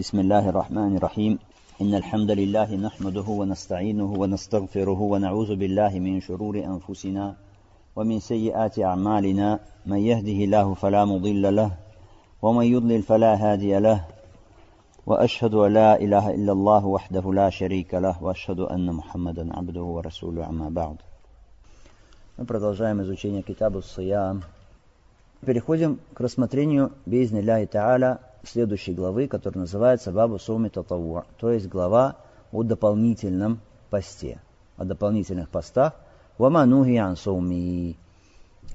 بسم الله الرحمن الرحيم إن الحمد لله نحمده ونستعينه ونستغفره ونعوذ بالله من شرور أنفسنا ومن سيئات أعمالنا من يهده الله فلا مضل له ومن يضلل فلا هادي له وأشهد أن لا إله إلا الله وحده لا شريك له وأشهد أن محمدا عبده ورسوله عما بعد Мы продолжаем изучение Китабу Сиям. Переходим к рассмотрению Бейзни Ляхи Та'аля следующей главы, которая называется Бабу Суми Татавуа, то есть глава о дополнительном посте, о дополнительных постах, Ваманухи Ансуми,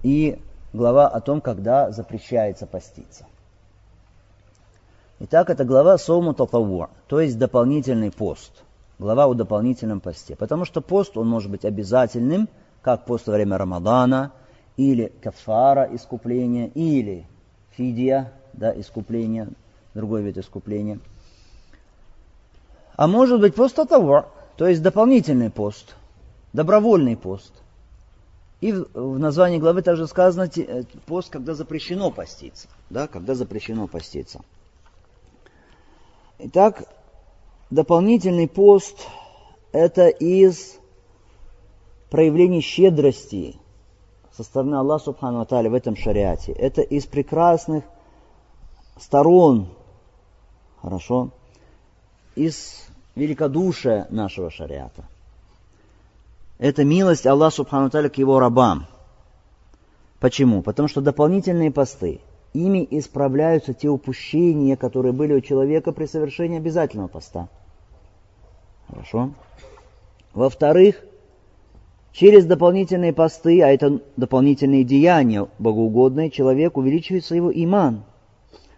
и глава о том, когда запрещается поститься. Итак, это глава Сауму Татавуа, то есть дополнительный пост, глава о дополнительном посте, потому что пост, он может быть обязательным, как пост во время Рамадана, или кафара искупления, или фидия, да, искупление, другой вид искупления. А может быть просто того, то есть дополнительный пост, добровольный пост. И в, в названии главы также сказано э, пост, когда запрещено поститься. Да, когда запрещено поститься. Итак, дополнительный пост – это из проявлений щедрости со стороны Аллаха Субхану Аталя в этом шариате. Это из прекрасных сторон, хорошо, из великодушия нашего шариата. Это милость Аллаха Субхану Таля к его рабам. Почему? Потому что дополнительные посты, ими исправляются те упущения, которые были у человека при совершении обязательного поста. Хорошо? Во-вторых, через дополнительные посты, а это дополнительные деяния богоугодные, человек увеличивается его иман –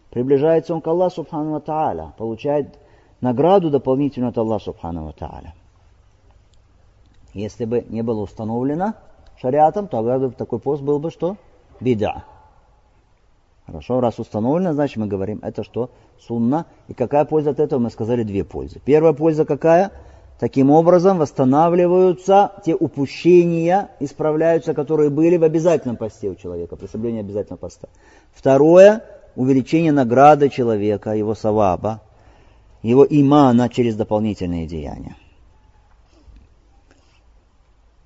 приближается он к Аллаху Субхану Тааля, получает награду дополнительную от Аллаха Субхану Тааля. Если бы не было установлено шариатом, то такой пост был бы что? Бида. Хорошо, раз установлено, значит мы говорим, это что? Сунна. И какая польза от этого? Мы сказали две пользы. Первая польза какая? Таким образом восстанавливаются те упущения, исправляются, которые были в обязательном посте у человека, при соблюдении обязательного поста. Второе, увеличение награды человека, его саваба, его имана через дополнительные деяния.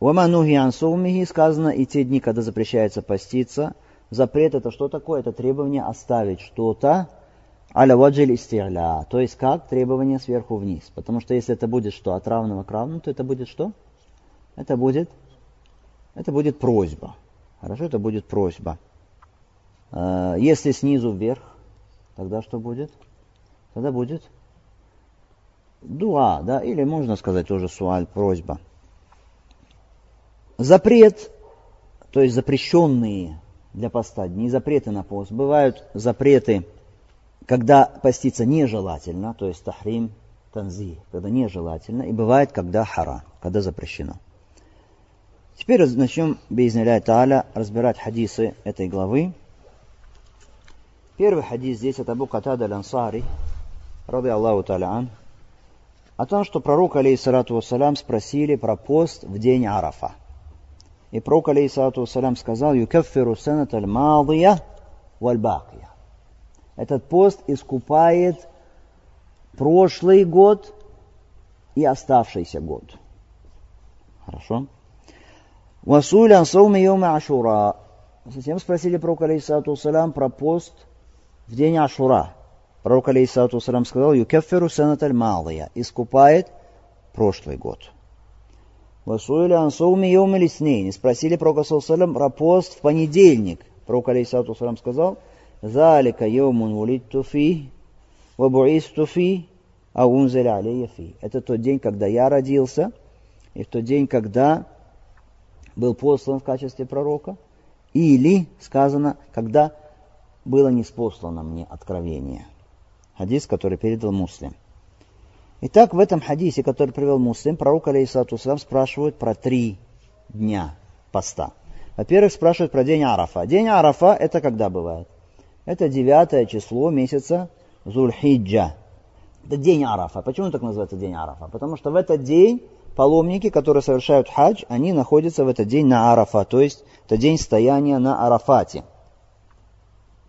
Уаманухи ансумихи сказано и те дни, когда запрещается поститься. Запрет это что такое? Это требование оставить что-то аля ваджиль истиля, то есть как требование сверху вниз. Потому что если это будет что, от равного к равному, то это будет что? Это будет, это будет просьба. Хорошо, это будет просьба. А, если снизу вверх, тогда что будет? Тогда будет дуа, да, или можно сказать тоже суаль, просьба. Запрет, то есть запрещенные для поста дни, запреты на пост. Бывают запреты, когда поститься нежелательно, то есть тахрим, танзи, когда нежелательно, и бывает, когда хара, когда запрещено. Теперь начнем, без Та'аля, разбирать хадисы этой главы. Первый хадис здесь от Абу Катада Лансари, рады Аллаху Талян, о том, что пророк, алейхиссалату вассалям, спросили про пост в день Арафа. И пророк, алейхиссалату вассалям, сказал, «Юкаффиру санат аль-мадия валь-бакия». Этот пост искупает прошлый год и оставшийся год. Хорошо? Васуля ансауми йома ашура. Затем спросили пророка, алейхиссалату вассалям, про пост – в день Ашура. Пророк, алейхиссалату вассалам, сказал, «Юкефферу санаталь малая» – искупает прошлый год. Васуэля ансауми йоми лиснейн. Спросили пророка, саллаллаху про пост в понедельник. Пророк, алейхиссалату вассалам, сказал, «Залика йомун вулитту фи, вабуисту фи, а алейя фи». Это тот день, когда я родился, и в тот день, когда был послан в качестве пророка, или, сказано, когда было неспослано мне откровение. Хадис, который передал муслим. Итак, в этом хадисе, который привел муслим, пророк, алейхиссалату спрашивает про три дня поста. Во-первых, спрашивают про день Арафа. День Арафа это когда бывает? Это девятое число месяца Зульхиджа. Это день Арафа. Почему так называется день Арафа? Потому что в этот день паломники, которые совершают хадж, они находятся в этот день на Арафа, то есть это день стояния на Арафате.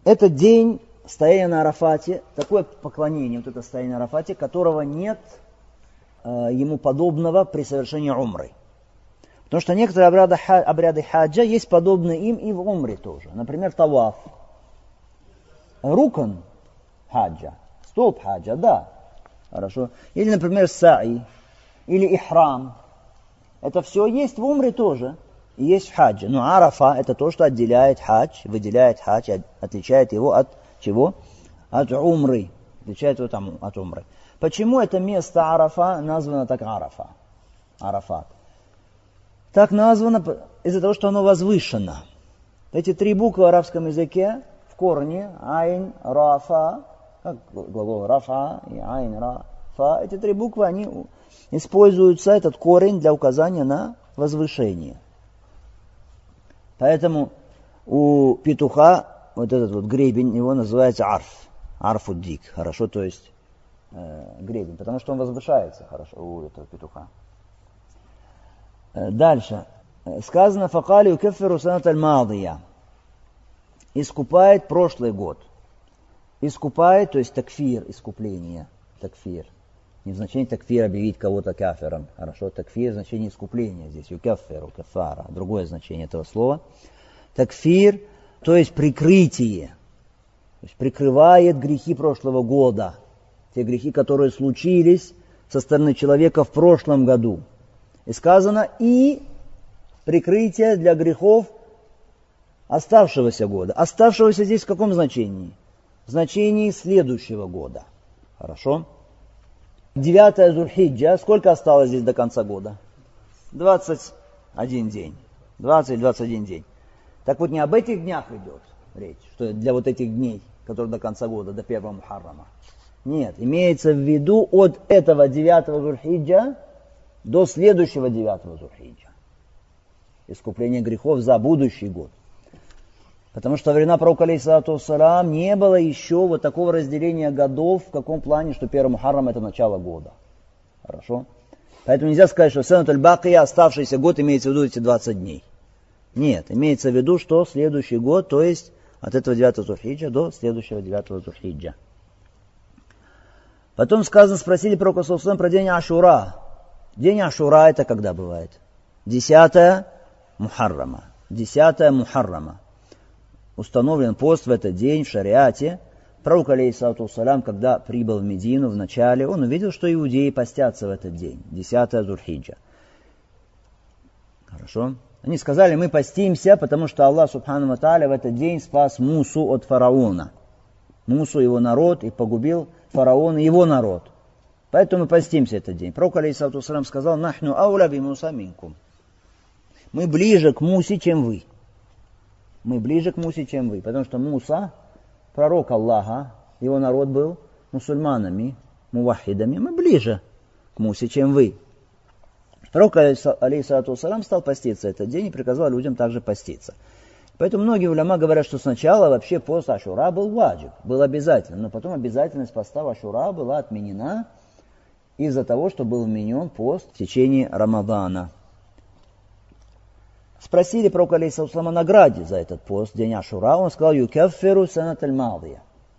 Этот день стояние на Арафате, такое поклонение, вот это стояние на Арафате, которого нет э, ему подобного при совершении умры. Потому что некоторые обряды, обряды хаджа есть подобные им и в умре тоже. Например, таваф. Рукан хаджа. Столб хаджа, да. Хорошо. Или, например, саи. Или ихрам. Это все есть в умре тоже. И есть в хаджи. Но арафа это то, что отделяет хадж, выделяет хадж, отличает его от чего? От умры. Отличает его там от умры. Почему это место Арафа названо так Арафа? Арафат. Так названо из-за того, что оно возвышено. Эти три буквы в арабском языке в корне айн, рафа, как глагол рафа и айн, рафа, эти три буквы, они используются, этот корень, для указания на возвышение. Поэтому у петуха вот этот вот гребень, его называется арф. Арфуддик. Хорошо, то есть э, гребень. Потому что он возвышается хорошо у этого петуха. Э, дальше. Сказано, факали у кеферу санат аль Искупает прошлый год. Искупает, то есть такфир, искупление. Такфир. Не в такфир объявить кого-то кафером. Хорошо, такфир в значении искупления здесь. У каферу, кафара. Другое значение этого слова. Такфир то есть прикрытие. То есть прикрывает грехи прошлого года. Те грехи, которые случились со стороны человека в прошлом году. И сказано, и прикрытие для грехов оставшегося года. Оставшегося здесь в каком значении? В значении следующего года. Хорошо? Девятая Зульхиджа. Сколько осталось здесь до конца года? 21 день. 20-21 день. Так вот не об этих днях идет речь, что для вот этих дней, которые до конца года, до первого Мухаррама. Нет, имеется в виду от этого девятого Зурхиджа до следующего девятого Зурхиджа. Искупление грехов за будущий год. Потому что во времена пророка алейсалату салам не было еще вот такого разделения годов, в каком плане, что первый Мухаррам это начало года. Хорошо? Поэтому нельзя сказать, что Сенат аль-Бакия, оставшийся год, имеется в виду эти 20 дней. Нет, имеется в виду, что следующий год, то есть от этого 9 Зульхиджа до следующего 9 Зульхиджа. Потом сказано, спросили про Косовсом про день Ашура. День Ашура это когда бывает? Десятое Мухаррама. Десятое Мухаррама. Установлен пост в этот день в шариате. Пророк, алейхиссалату салям, когда прибыл в Медину в начале, он увидел, что иудеи постятся в этот день. Десятое Зульхиджа. Хорошо? Они сказали, мы постимся, потому что Аллах Субхану Тааля в этот день спас Мусу от фараона. Мусу его народ и погубил фараона его народ. Поэтому мы постимся этот день. Пророк Алейсату сказал, нахну ауля би Муса минкум. Мы ближе к Мусе, чем вы. Мы ближе к Мусе, чем вы. Потому что Муса, пророк Аллаха, его народ был мусульманами, мувахидами. Мы ближе к Мусе, чем вы. Пророк, алейхиссалату салам, стал поститься этот день и приказал людям также поститься. Поэтому многие уляма говорят, что сначала вообще пост Ашура был ваджиб, был обязательным, но потом обязательность поста Ашура была отменена из-за того, что был вменен пост в течение Рамадана. Спросили про алейхиссалам о награде за этот пост, день Ашура, он сказал, юкефферу санат аль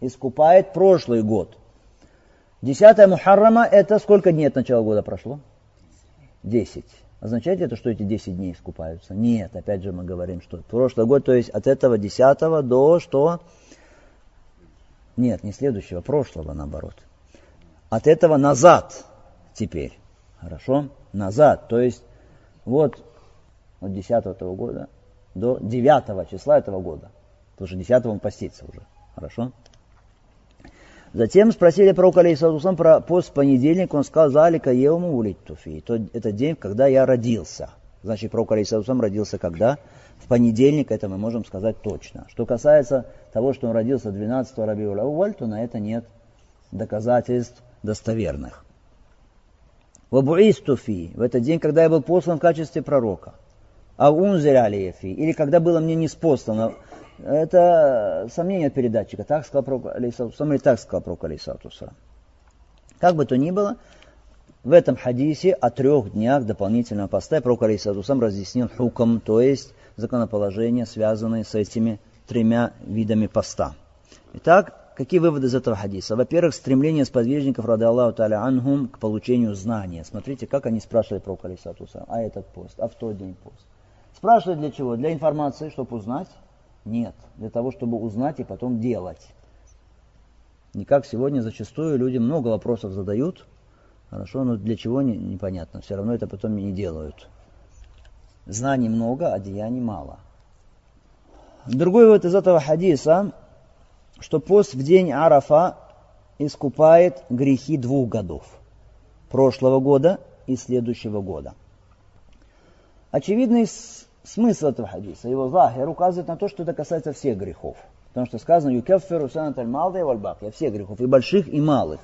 искупает прошлый год. Десятое Мухаррама, это сколько дней от начала года прошло? 10. Означает это, что эти 10 дней искупаются? Нет, опять же мы говорим, что прошлый год, то есть от этого 10 до что? Нет, не следующего, прошлого наоборот. От этого назад теперь. Хорошо? Назад. То есть вот от 10 этого года до 9 числа этого года. Потому что 10 он постится уже. Хорошо? Затем спросили пророка алейхиссалам про пост понедельник, он сказал, залика еуму улиттуфи. То это день, когда я родился. Значит, пророк алейхиссалам родился когда? В понедельник, это мы можем сказать точно. Что касается того, что он родился 12 Рабиуля то на это нет доказательств достоверных. Вабуистуфи, в этот день, когда я был послан в качестве пророка. А унзель алиефи, или когда было мне не спослано, это сомнение от передатчика. Так сказал пророк Алейсатусам или так сказал пророк Алейсатусам. Как бы то ни было, в этом хадисе о трех днях дополнительного поста пророк Алейсатусам разъяснил хуком, то есть законоположение, связанное с этими тремя видами поста. Итак, какие выводы из этого хадиса? Во-первых, стремление сподвижников, рады Аллаху таля анхум, к получению знания. Смотрите, как они спрашивали про Калисатуса. А этот пост, а в тот день пост. Спрашивали для чего? Для информации, чтобы узнать? Нет. Для того, чтобы узнать и потом делать. Не как сегодня зачастую люди много вопросов задают, хорошо, но для чего не, непонятно. Все равно это потом не делают. Знаний много, а деяний мало. Другой вот из этого хадиса, что пост в день Арафа искупает грехи двух годов. Прошлого года и следующего года. Очевидный смысл этого хадиса, его захир указывает на то, что это касается всех грехов. Потому что сказано «Юкефферу санат аль-малда и вальбакья» всех грехов, и больших, и малых.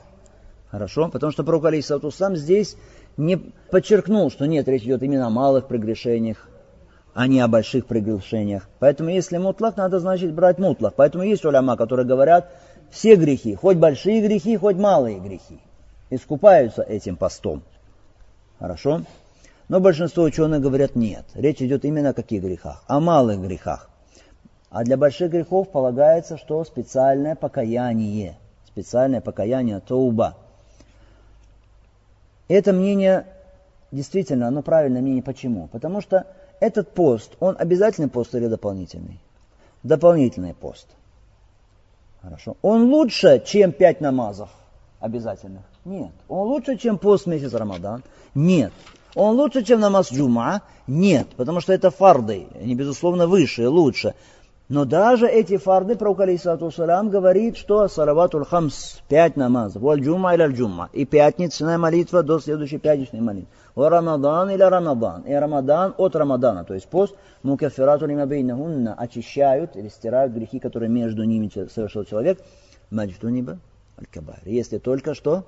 Хорошо? Потому что пророк Алисату сам здесь не подчеркнул, что нет, речь идет именно о малых прегрешениях, а не о больших прегрешениях. Поэтому если мутлах, надо, значит, брать мутлах. Поэтому есть уляма, которые говорят, все грехи, хоть большие грехи, хоть малые грехи, искупаются этим постом. Хорошо? Но большинство ученых говорят нет. Речь идет именно о каких грехах? О малых грехах. А для больших грехов полагается, что специальное покаяние. Специальное покаяние тауба. Это мнение, действительно, оно правильное мнение. Почему? Потому что этот пост, он обязательный пост или дополнительный? Дополнительный пост. Хорошо. Он лучше, чем пять намазов обязательных? Нет. Он лучше, чем пост месяц Рамадан? Нет. Он лучше, чем намаз джума? Нет, потому что это фарды, они, безусловно, выше, лучше. Но даже эти фарды, пророк алейсалату салям говорит, что салаватуль хамс, пять намазов, валь джума или джума, и пятничная молитва до следующей пятничной молитвы. Ва рамадан или рамадан, и рамадан от рамадана, то есть пост, мукафирату лима бейнахунна, очищают или стирают грехи, которые между ними совершил человек, маджтуниба аль-кабайр. Если только что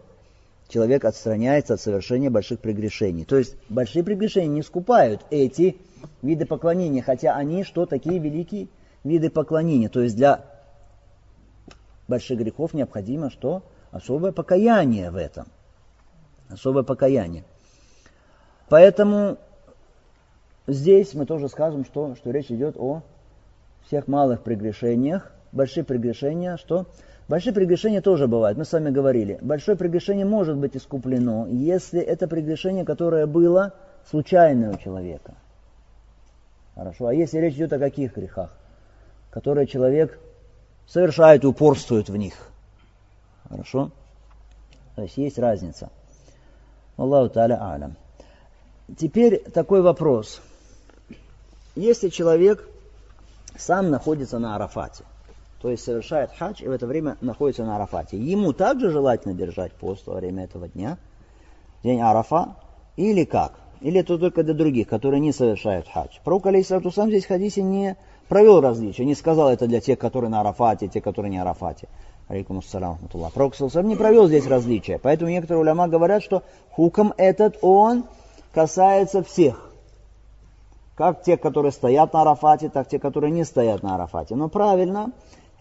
человек отстраняется от совершения больших прегрешений. То есть большие прегрешения не скупают эти виды поклонения, хотя они что, такие великие? виды поклонения. То есть для больших грехов необходимо что? Особое покаяние в этом. Особое покаяние. Поэтому здесь мы тоже скажем, что, что речь идет о всех малых прегрешениях. Большие прегрешения, что? Большие прегрешения тоже бывают. Мы с вами говорили. Большое прегрешение может быть искуплено, если это прегрешение, которое было случайное у человека. Хорошо. А если речь идет о каких грехах? которые человек совершает, упорствует в них. Хорошо? То есть есть разница. Аллаху та'аля алям. Теперь такой вопрос. Если человек сам находится на Арафате, то есть совершает хадж и в это время находится на Арафате, ему также желательно держать пост во время этого дня, день Арафа, или как? Или это только для других, которые не совершают хадж. Пророк, алейсалату сам здесь хадисе не провел различие, не сказал это для тех, которые на Арафате, те, которые не Арафате. Алейкум ассалам. Пророк не провел здесь различия. Поэтому некоторые уляма говорят, что хуком этот, он касается всех. Как те, которые стоят на Арафате, так те, которые не стоят на Арафате. Но правильно,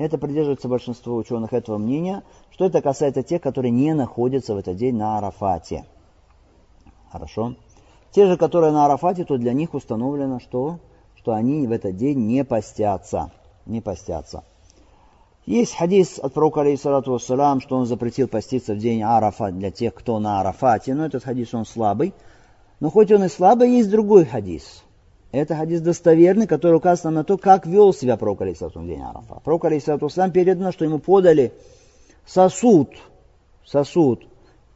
это придерживается большинство ученых этого мнения, что это касается тех, которые не находятся в этот день на Арафате. Хорошо. Те же, которые на Арафате, то для них установлено, что что они в этот день не постятся. Не постятся. Есть хадис от пророка, алейхиссалату вассалам, что он запретил поститься в день Арафа для тех, кто на Арафате, но этот хадис он слабый. Но хоть он и слабый, есть другой хадис. Это хадис достоверный, который указывает на то, как вел себя пророк, алейхиссалату в день Арафа. Пророк, алейхиссалату вассалам, передано, что ему подали сосуд, сосуд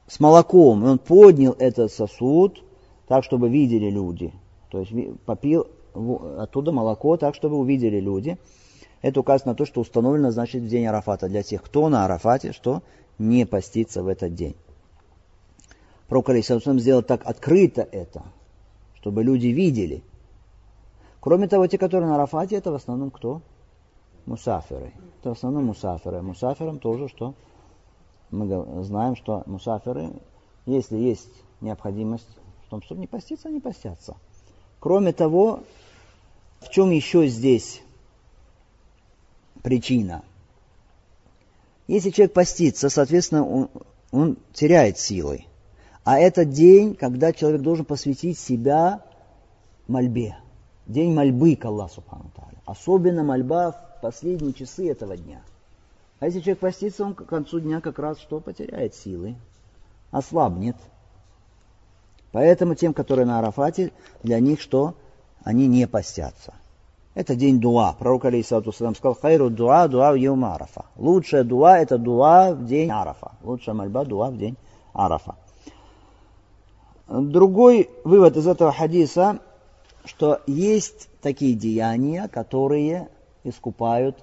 с молоком, и он поднял этот сосуд так, чтобы видели люди. То есть попил оттуда молоко, так, чтобы увидели люди. Это указывает на то, что установлено, значит, в день Арафата. Для тех, кто на Арафате, что не постится в этот день. Пророк Алисаусам сделал так открыто это, чтобы люди видели. Кроме того, те, которые на Арафате, это в основном кто? Мусаферы. Это в основном мусаферы. Мусаферам тоже что? Мы знаем, что мусаферы, если есть необходимость в том, чтобы не поститься, они постятся. Кроме того, в чем еще здесь причина? Если человек постится, соответственно, он, он теряет силы. А это день, когда человек должен посвятить себя мольбе. День мольбы к Аллаху Субхану Особенно мольба в последние часы этого дня. А если человек постится, он к концу дня как раз что? Потеряет силы, ослабнет. Поэтому тем, которые на Арафате, для них что? Они не постятся. Это день дуа. Пророк Алейсату сказал, хайру дуа, дуа в Йом Арафа. Лучшая дуа это дуа в день Арафа. Лучшая мольба дуа в день Арафа. Другой вывод из этого хадиса, что есть такие деяния, которые искупают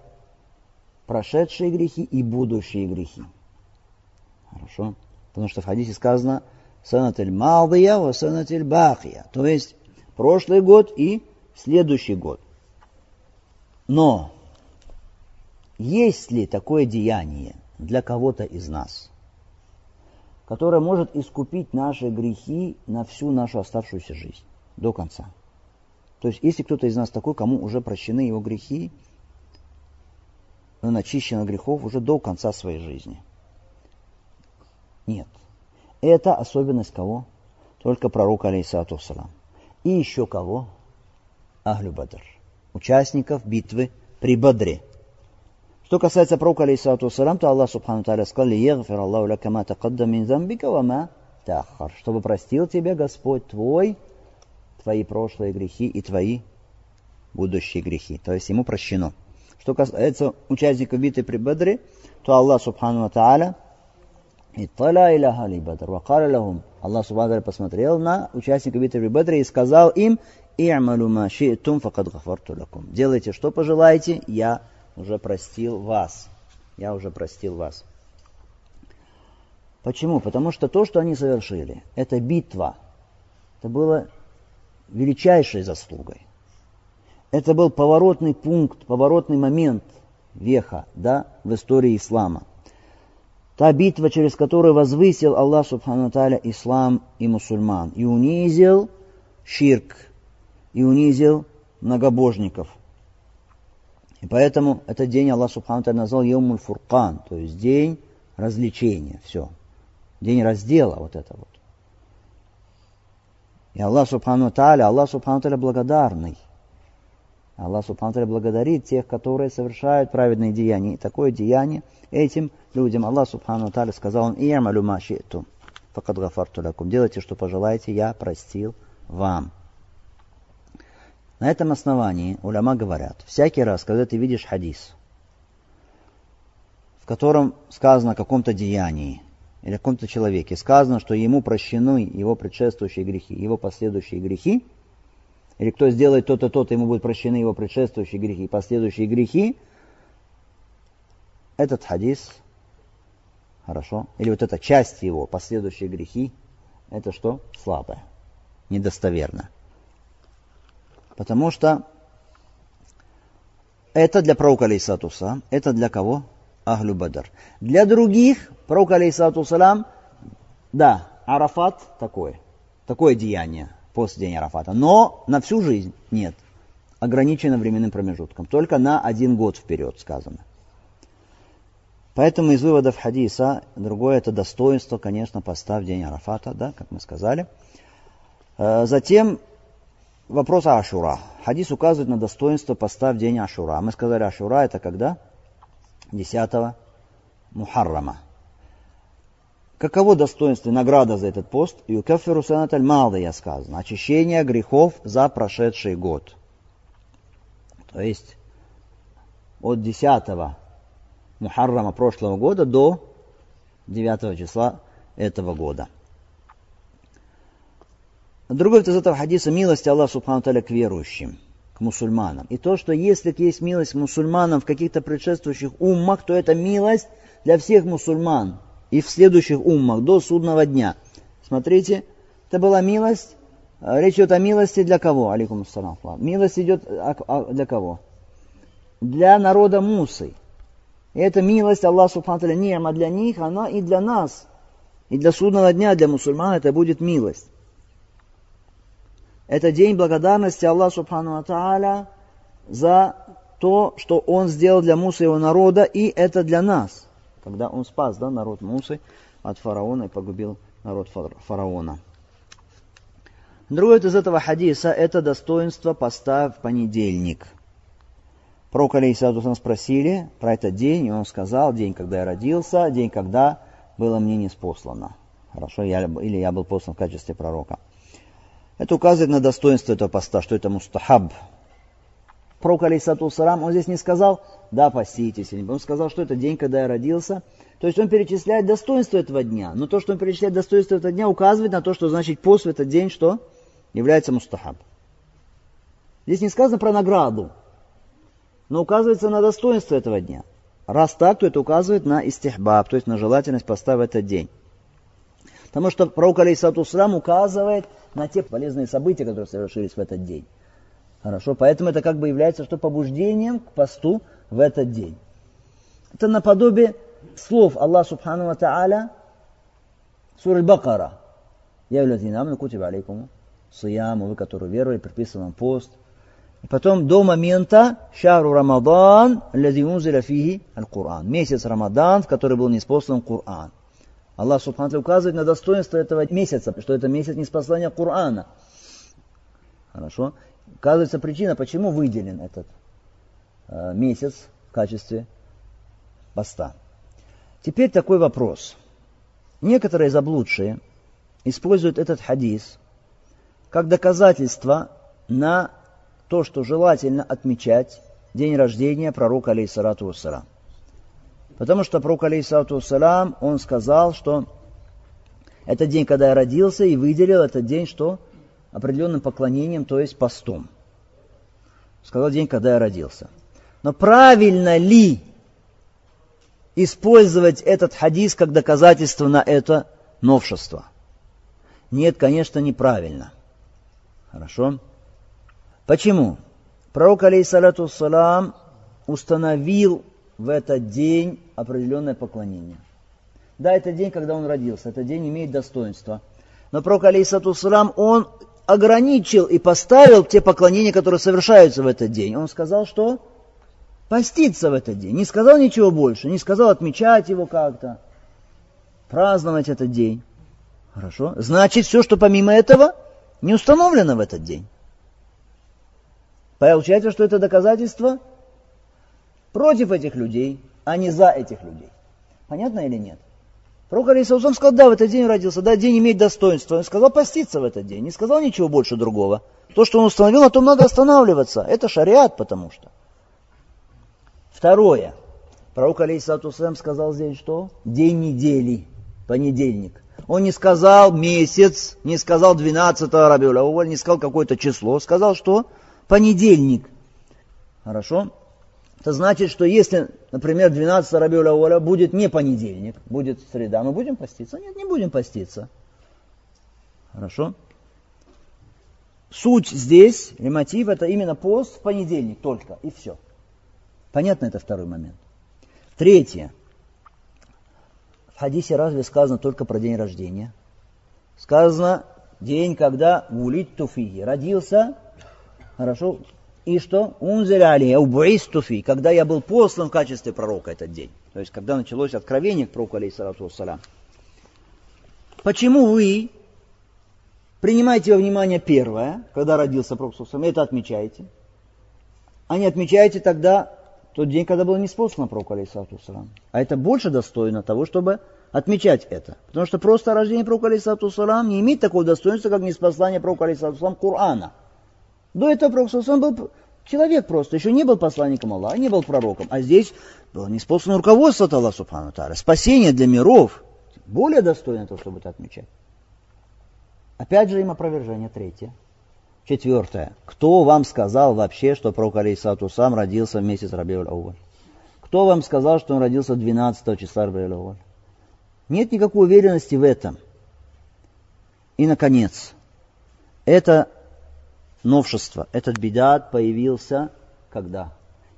прошедшие грехи и будущие грехи. Хорошо? Потому что в хадисе сказано «санатель малдия ва санатель бахия», то есть прошлый год и следующий год. Но есть ли такое деяние для кого-то из нас, которое может искупить наши грехи на всю нашу оставшуюся жизнь до конца? То есть, если кто-то из нас такой, кому уже прощены его грехи, он очищен от грехов уже до конца своей жизни. Нет. Это особенность кого? Только пророка, алейсалату салам. И еще кого? Ахлю Бадр участников битвы при Бадре. Что касается пророка, алейхиссалату вассалам, то Аллах субхану тааля сказал, «Ягфир Аллаху ляка ма тақадда мин замбика ва ма тахар», чтобы простил тебе Господь твой, твои прошлые грехи и твои будущие грехи. То есть ему прощено. Что касается участников битвы при Бадре, то Аллах субхану тааля Итталя иляха ли Бадр, вакаля лахум. Аллах субхану посмотрел на участников битвы при Бадре и сказал им, «И'малу ма ши'тум факад гафарту лакум». Делайте, что пожелаете, я уже простил вас. Я уже простил вас. Почему? Потому что то, что они совершили, это битва. Это было величайшей заслугой. Это был поворотный пункт, поворотный момент веха да, в истории ислама. Та битва, через которую возвысил Аллах Субхану Таля ислам и мусульман и унизил ширк, и унизил многобожников. И поэтому этот день Аллах Субхану назвал Йомуль Фуркан, то есть день развлечения, все. День раздела, вот это вот. И Аллах Субхану Таля, Аллах Субхану Таля благодарный. Аллах Субхану Таля благодарит тех, которые совершают праведные деяния. И такое деяние этим людям Аллах Субхану Таля сказал, он «И'малю ма ши'тум, факад гафарту лакум». Делайте, что пожелаете, я простил вам. На этом основании уляма говорят, всякий раз, когда ты видишь хадис, в котором сказано о каком-то деянии или о каком-то человеке, сказано, что ему прощены его предшествующие грехи, его последующие грехи, или кто сделает то-то, то-то, ему будут прощены его предшествующие грехи и последующие грехи, этот хадис, хорошо, или вот эта часть его, последующие грехи, это что? Слабое, недостоверно. Потому что это для пророка алейсатуса, это для кого? Ахлю Бадр. Для других, пророк алейсату салам, да, Арафат такое, такое деяние после дня Арафата. Но на всю жизнь нет. Ограничено временным промежутком. Только на один год вперед сказано. Поэтому из выводов хадиса, другое это достоинство, конечно, поста в день Арафата, да, как мы сказали. Э, затем вопрос Ашура. Хадис указывает на достоинство поста в день Ашура. Мы сказали, Ашура это когда? 10 Мухаррама. Каково достоинство и награда за этот пост? Юкафиру санат аль я сказано. Очищение грехов за прошедший год. То есть от 10 Мухаррама прошлого года до 9 числа этого года. Другой из этого хадиса милость Аллаха Субхану к верующим, мусульманам. И то, что если есть милость мусульманам в каких-то предшествующих уммах, то это милость для всех мусульман и в следующих уммах до судного дня. Смотрите, это была милость. Речь идет о милости для кого? Алейкум ассалам. Милость идет для кого? Для народа Мусы. И эта милость Аллах Субхану нема для них, она и для нас. И для судного дня, для мусульман это будет милость. Это день благодарности Аллаху Субхану Тааля за то, что Он сделал для Мусы и его народа, и это для нас. Когда Он спас да, народ Мусы от фараона и погубил народ фараона. Другое из этого хадиса – это достоинство поста в понедельник. Пророк Алейсалатусам спросили про этот день, и он сказал, день, когда я родился, день, когда было мне неспослано. Хорошо, я, или я был послан в качестве пророка. Это указывает на достоинство этого поста, что это мустахаб. Пророк Алейсалатусам, он здесь не сказал, да, поститесь, он сказал, что это день, когда я родился. То есть он перечисляет достоинство этого дня. Но то, что он перечисляет достоинство этого дня, указывает на то, что значит пост в этот день, что является мустахаб. Здесь не сказано про награду но указывается на достоинство этого дня. Раз так, то это указывает на истихбаб, то есть на желательность поста в этот день. Потому что пророк Алейсату Срам указывает на те полезные события, которые совершились в этот день. Хорошо, поэтому это как бы является что побуждением к посту в этот день. Это наподобие слов Аллаха Субхану Ва Та'аля Сур Бакара. Я нам кутиба алейкум сиям, вы, которые веровали, предписан вам пост. И потом до момента шару Рамадан, лазиунзиля фихи аль-Кур'ан. Месяц Рамадан, в который был неспослан Кур'ан. Аллах Субхану указывает на достоинство этого месяца, что это месяц неспослания Кур'ана. Хорошо? Указывается причина, почему выделен этот э, месяц в качестве поста. Теперь такой вопрос. Некоторые заблудшие используют этот хадис как доказательство на то, что желательно отмечать день рождения пророка, алейхиссалату вассалам. Потому что пророк, алейхиссалату вассалам, он сказал, что это день, когда я родился, и выделил этот день, что определенным поклонением, то есть постом. Сказал день, когда я родился. Но правильно ли использовать этот хадис как доказательство на это новшество? Нет, конечно, неправильно. Хорошо? Почему? Пророк, алейхиссалату салам, установил в этот день определенное поклонение. Да, это день, когда он родился, этот день имеет достоинство. Но пророк, алейхиссалату салам, он ограничил и поставил те поклонения, которые совершаются в этот день. Он сказал, что поститься в этот день. Не сказал ничего больше, не сказал отмечать его как-то, праздновать этот день. Хорошо? Значит, все, что помимо этого, не установлено в этот день. Получается, что это доказательство против этих людей, а не за этих людей. Понятно или нет? Пророк Алисаусам сказал, да, в этот день родился, да, день имеет достоинство. Он сказал поститься в этот день, не сказал ничего больше другого. То, что он установил, на том надо останавливаться. Это шариат, потому что. Второе. Пророк Алисаусам сказал здесь что? День недели, понедельник. Он не сказал месяц, не сказал 12 Рабиуля, не сказал какое-то число. Сказал что? понедельник. Хорошо? Это значит, что если, например, 12 Рабиуля Оля будет не понедельник, будет среда, мы будем поститься? Нет, не будем поститься. Хорошо? Суть здесь, или мотив, это именно пост в понедельник только, и все. Понятно, это второй момент. Третье. В хадисе разве сказано только про день рождения? Сказано день, когда гулит туфиги. Родился Хорошо? И что? Унзеля али, убуистуфи, когда я был послан в качестве пророка этот день. То есть, когда началось откровение к пророку, алейхиссалату вассалям. Почему вы принимаете во внимание первое, когда родился пророк, это отмечаете, а не отмечаете тогда тот день, когда был неспослан пророк, алейхиссалату вассалям. А это больше достойно того, чтобы отмечать это. Потому что просто рождение пророка, алейхиссалату вассалям, не имеет такого достоинства, как неспослание пророка, алейхиссалату вассалям, Корана. До этого Пророк он был человек просто, еще не был посланником Аллаха, не был пророком. А здесь было неспослано руководство от Аллаха Субхану Тара, спасение для миров. Более достойно того, чтобы это отмечать. Опять же им опровержение третье. Четвертое. Кто вам сказал вообще, что пророк Алейсату сам родился в месяц Рабиуль Ауваль? Кто вам сказал, что он родился 12 числа Рабиуль Ауваль? Нет никакой уверенности в этом. И, наконец, это новшество. Этот бедат появился когда?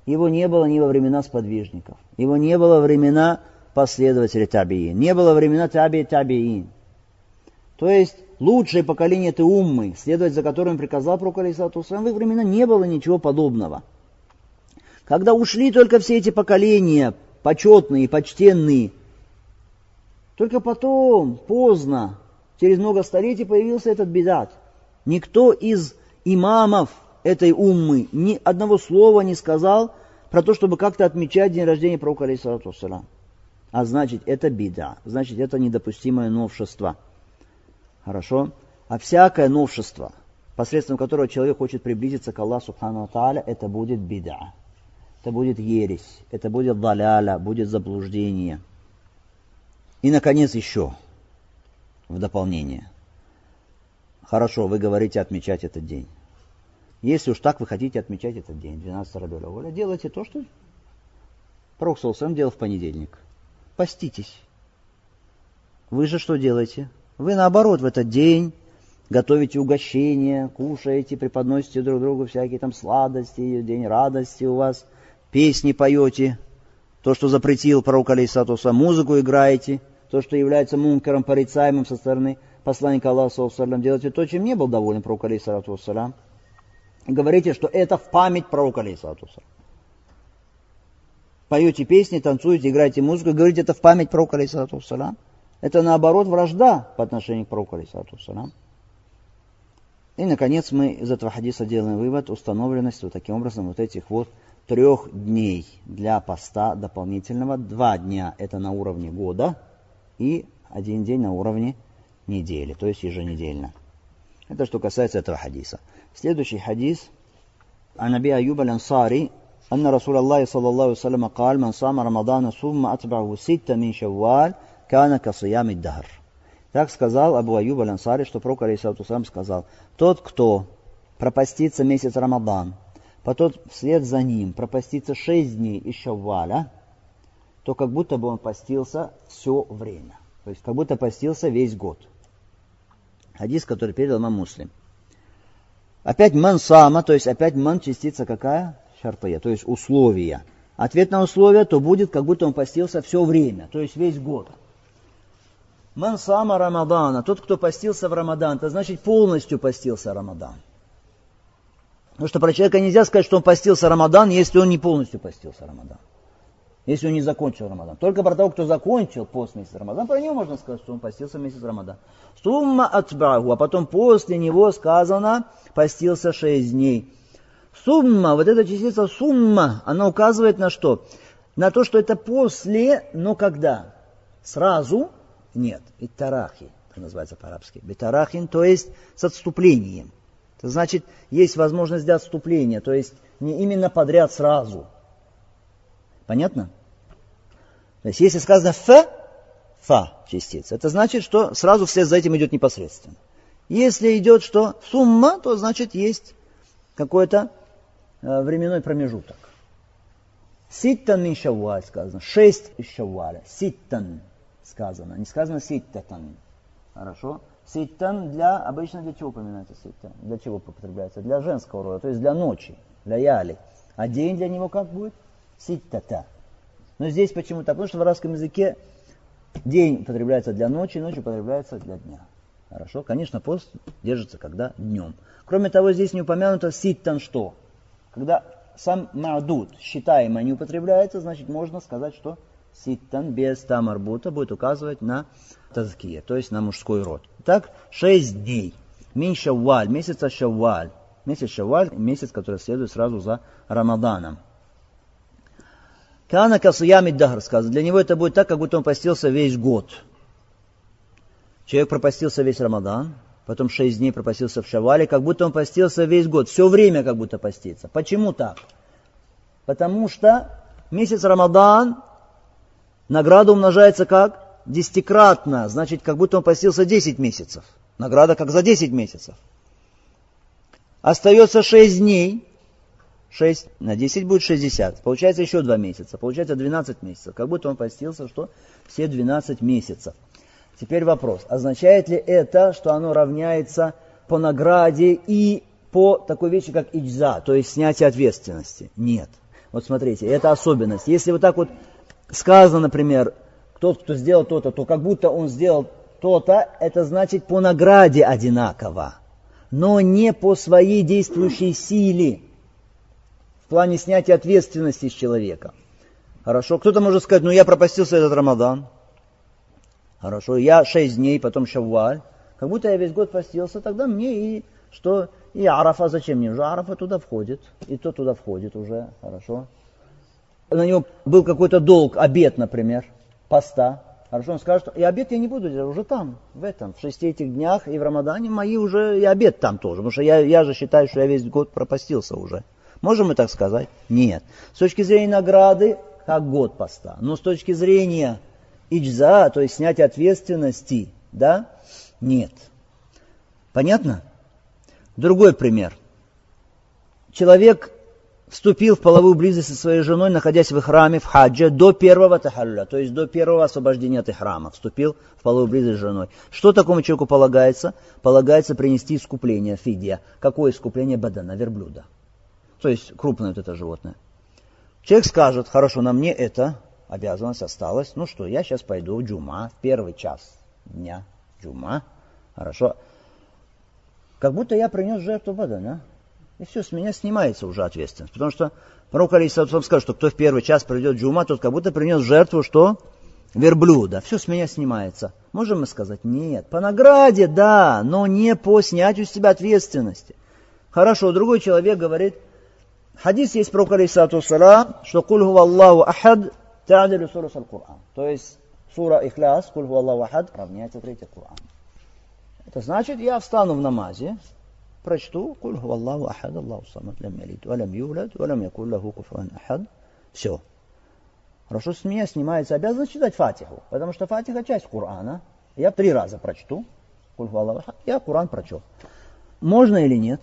Его не было ни во времена сподвижников. Его не было времена последователей табиин. Не было времена таби табиин. То есть лучшее поколение это уммы, следовать за которым приказал пророк Алисату в их времена не было ничего подобного. Когда ушли только все эти поколения, почетные, почтенные, только потом, поздно, через много столетий появился этот бедат. Никто из имамов этой уммы ни одного слова не сказал про то, чтобы как-то отмечать день рождения пророка, алейхиссалату. А значит, это бида, значит, это недопустимое новшество. Хорошо? А всякое новшество, посредством которого человек хочет приблизиться к Аллаху Субхану Тааля, это будет бида. Это будет ересь, это будет даляля, будет заблуждение. И, наконец, еще в дополнение. Хорошо, вы говорите отмечать этот день. Если уж так вы хотите отмечать этот день, 12 Рабиуля Воля, делайте то, что Пророк сам делал в понедельник. Поститесь. Вы же что делаете? Вы наоборот в этот день готовите угощения, кушаете, преподносите друг другу всякие там сладости, день радости у вас, песни поете, то, что запретил пророк Алейсатуса, музыку играете, то, что является мункером, порицаемым со стороны посланника Аллаха, делайте то, чем не был доволен пророк Алейсатуса. Говорите, что это в память пророка Алейсатуса. Поете песни, танцуете, играете музыку, говорите, это в память пророка Алейсатуса. Это наоборот вражда по отношению к пророку алейсалату И, наконец, мы из этого хадиса делаем вывод установленность вот таким образом вот этих вот трех дней для поста дополнительного. Два дня это на уровне года и один день на уровне недели, то есть еженедельно. Это что касается этого хадиса. Следующий хадис. عن أبي أيوب الأنصاري أن رسول الله صلى الله عليه وسلم قال من صام رمضان ثم أتبعه ستة من شوال кана касаями дахр. Так сказал Абу Аюб аль что пророк Алейсалату сказал, тот, кто пропастится месяц Рамадан, потом вслед за ним пропастится шесть дней из Шавваля, то как будто бы он постился все время. То есть как будто постился весь год. Хадис, который передал нам муслим. Опять ман сама, то есть опять ман частица какая? Шартая, то есть условия. Ответ на условия, то будет, как будто он постился все время, то есть весь год. Ман сама Рамадана, тот, кто постился в Рамадан, это значит полностью постился Рамадан. Потому что про человека нельзя сказать, что он постился Рамадан, если он не полностью постился Рамадан. Если он не закончил Рамадан. Только про того, кто закончил пост месяца Рамадан, про него можно сказать, что он постился месяц Рамадан. Сумма отбрагу, а потом после него сказано, постился шесть дней. Сумма, вот эта частица сумма, она указывает на что? На то, что это после, но когда? Сразу нет, итарахи, это называется по-арабски. Битарахин, то есть с отступлением. Это значит, есть возможность для отступления, то есть не именно подряд сразу. Понятно? То есть если сказано ф, фа частица, это значит, что сразу вслед за этим идет непосредственно. Если идет что сумма, то значит есть какой-то э, временной промежуток. Ситтан мин шавваль сказано. Шесть из шавваля. Ситтан сказано. Не сказано ситтатан. Хорошо? Ситтан для, обычно для чего упоминается ситтан? Для чего употребляется? Для женского рода, то есть для ночи, для яли. А день для него как будет? Ситтата. Но здесь почему-то, потому что в арабском языке день употребляется для ночи, ночь употребляется для дня. Хорошо? Конечно, пост держится когда днем. Кроме того, здесь не упомянуто ситтан что? Когда сам мадуд, считаемый, не употребляется, значит можно сказать, что ситтан без тамарбута будет указывать на тазкия, то есть на мужской род. Так, шесть дней. Мин шавваль, месяца шавваль. Месяц шавваль, месяц, который следует сразу за Рамаданом. Кана касуями дахр сказано. Для него это будет так, как будто он постился весь год. Человек пропастился весь Рамадан, потом шесть дней пропастился в Шавале, как будто он постился весь год. Все время как будто постится. Почему так? Потому что месяц Рамадан Награда умножается как? Десятикратно. Значит, как будто он постился 10 месяцев. Награда как за 10 месяцев. Остается 6 дней. 6 на 10 будет 60. Получается еще 2 месяца. Получается 12 месяцев. Как будто он постился, что все 12 месяцев. Теперь вопрос. Означает ли это, что оно равняется по награде и по такой вещи, как ичза, то есть снятие ответственности? Нет. Вот смотрите, это особенность. Если вот так вот сказано, например, тот, кто сделал то-то, то как будто он сделал то-то, это значит по награде одинаково, но не по своей действующей силе в плане снятия ответственности с человека. Хорошо, кто-то может сказать, ну я пропастился этот Рамадан. Хорошо, я шесть дней, потом Шавваль. Как будто я весь год постился, тогда мне и что и Арафа зачем мне? Уже Арафа туда входит, и то туда входит уже, хорошо. на него был какой-то долг, обед, например, поста, Хорошо, он скажет, и обед я не буду делать, уже там, в этом, в шести этих днях и в Рамадане мои уже, и обед там тоже, потому что я, я же считаю, что я весь год пропастился уже. Можем мы так сказать? Нет. С точки зрения награды, как год поста. Но с точки зрения иджза, то есть снятия ответственности, да, нет. Понятно? Другой пример. Человек вступил в половую близость со своей женой, находясь в храме, в хаджа, до первого тахалля, то есть до первого освобождения от храма, вступил в половую близость с женой. Что такому человеку полагается? Полагается принести искупление, фидия. Какое искупление бадана, верблюда? То есть крупное вот это животное. Человек скажет, хорошо, на мне это обязанность осталась. Ну что, я сейчас пойду в джума, в первый час дня джума. Хорошо. Как будто я принес жертву бадана. И все, с меня снимается уже ответственность. Потому что пророк Алисатусам скажет, что кто в первый час придет джума, тот как будто принес жертву, что? Верблюда. Все с меня снимается. Можем мы сказать? Нет. По награде, да, но не по снятию с себя ответственности. Хорошо, другой человек говорит, хадис есть про Алисатусалам, что куль Аллаху ахад та'адилю сурус аль-Кур'ан. То есть сура Ихляс, куль Аллаху ахад, равняется третий Кур'ан. Это значит, я встану в намазе, прочту «Куль ху Аллаху ахад, Аллаху самад, лям ялид, валям юлад, валям якуль лаху куфуан ахад». Все. Хорошо, с меня снимается обязанность читать Фатиху, потому что Фатиха часть Корана. Я три раза прочту. Куль ху Аллаху ахад, я Коран прочел. Можно или нет?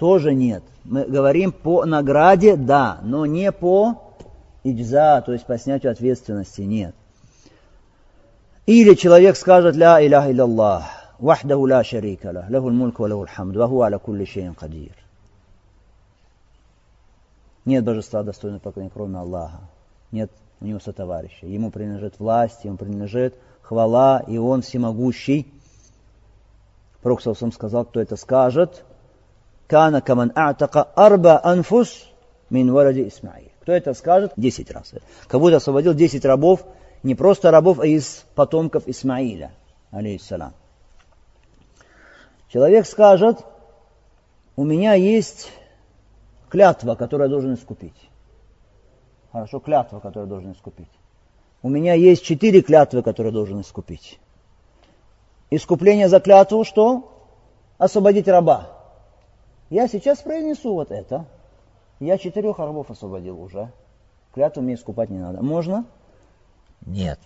тоже нет. Мы говорим по награде, да, но не по иджза, то есть по снятию ответственности, нет. Или человек скажет «Ля илях илляллах, вахдаху ла шарика лах, лаху мульк ва лаху хамд, ваху аля кулли шейн кадир». Нет божества достойного поклонения, кроме Аллаха. Нет у него сотоварища. Ему принадлежит власть, ему принадлежит хвала, и он всемогущий. Пророк сказал, кто это скажет, «Кана каман а'така арба анфус мин варади Исмаил». Кто это скажет? Десять раз. Как будто освободил десять рабов, не просто рабов, а из потомков Исмаиля, алейхиссалам. Человек скажет, у меня есть клятва, которую я должен искупить. Хорошо, клятва, которую я должен искупить. У меня есть четыре клятвы, которые я должен искупить. Искупление за клятву что? Освободить раба. Я сейчас произнесу вот это. Я четырех рабов освободил уже. Клятву мне искупать не надо. Можно? Нет.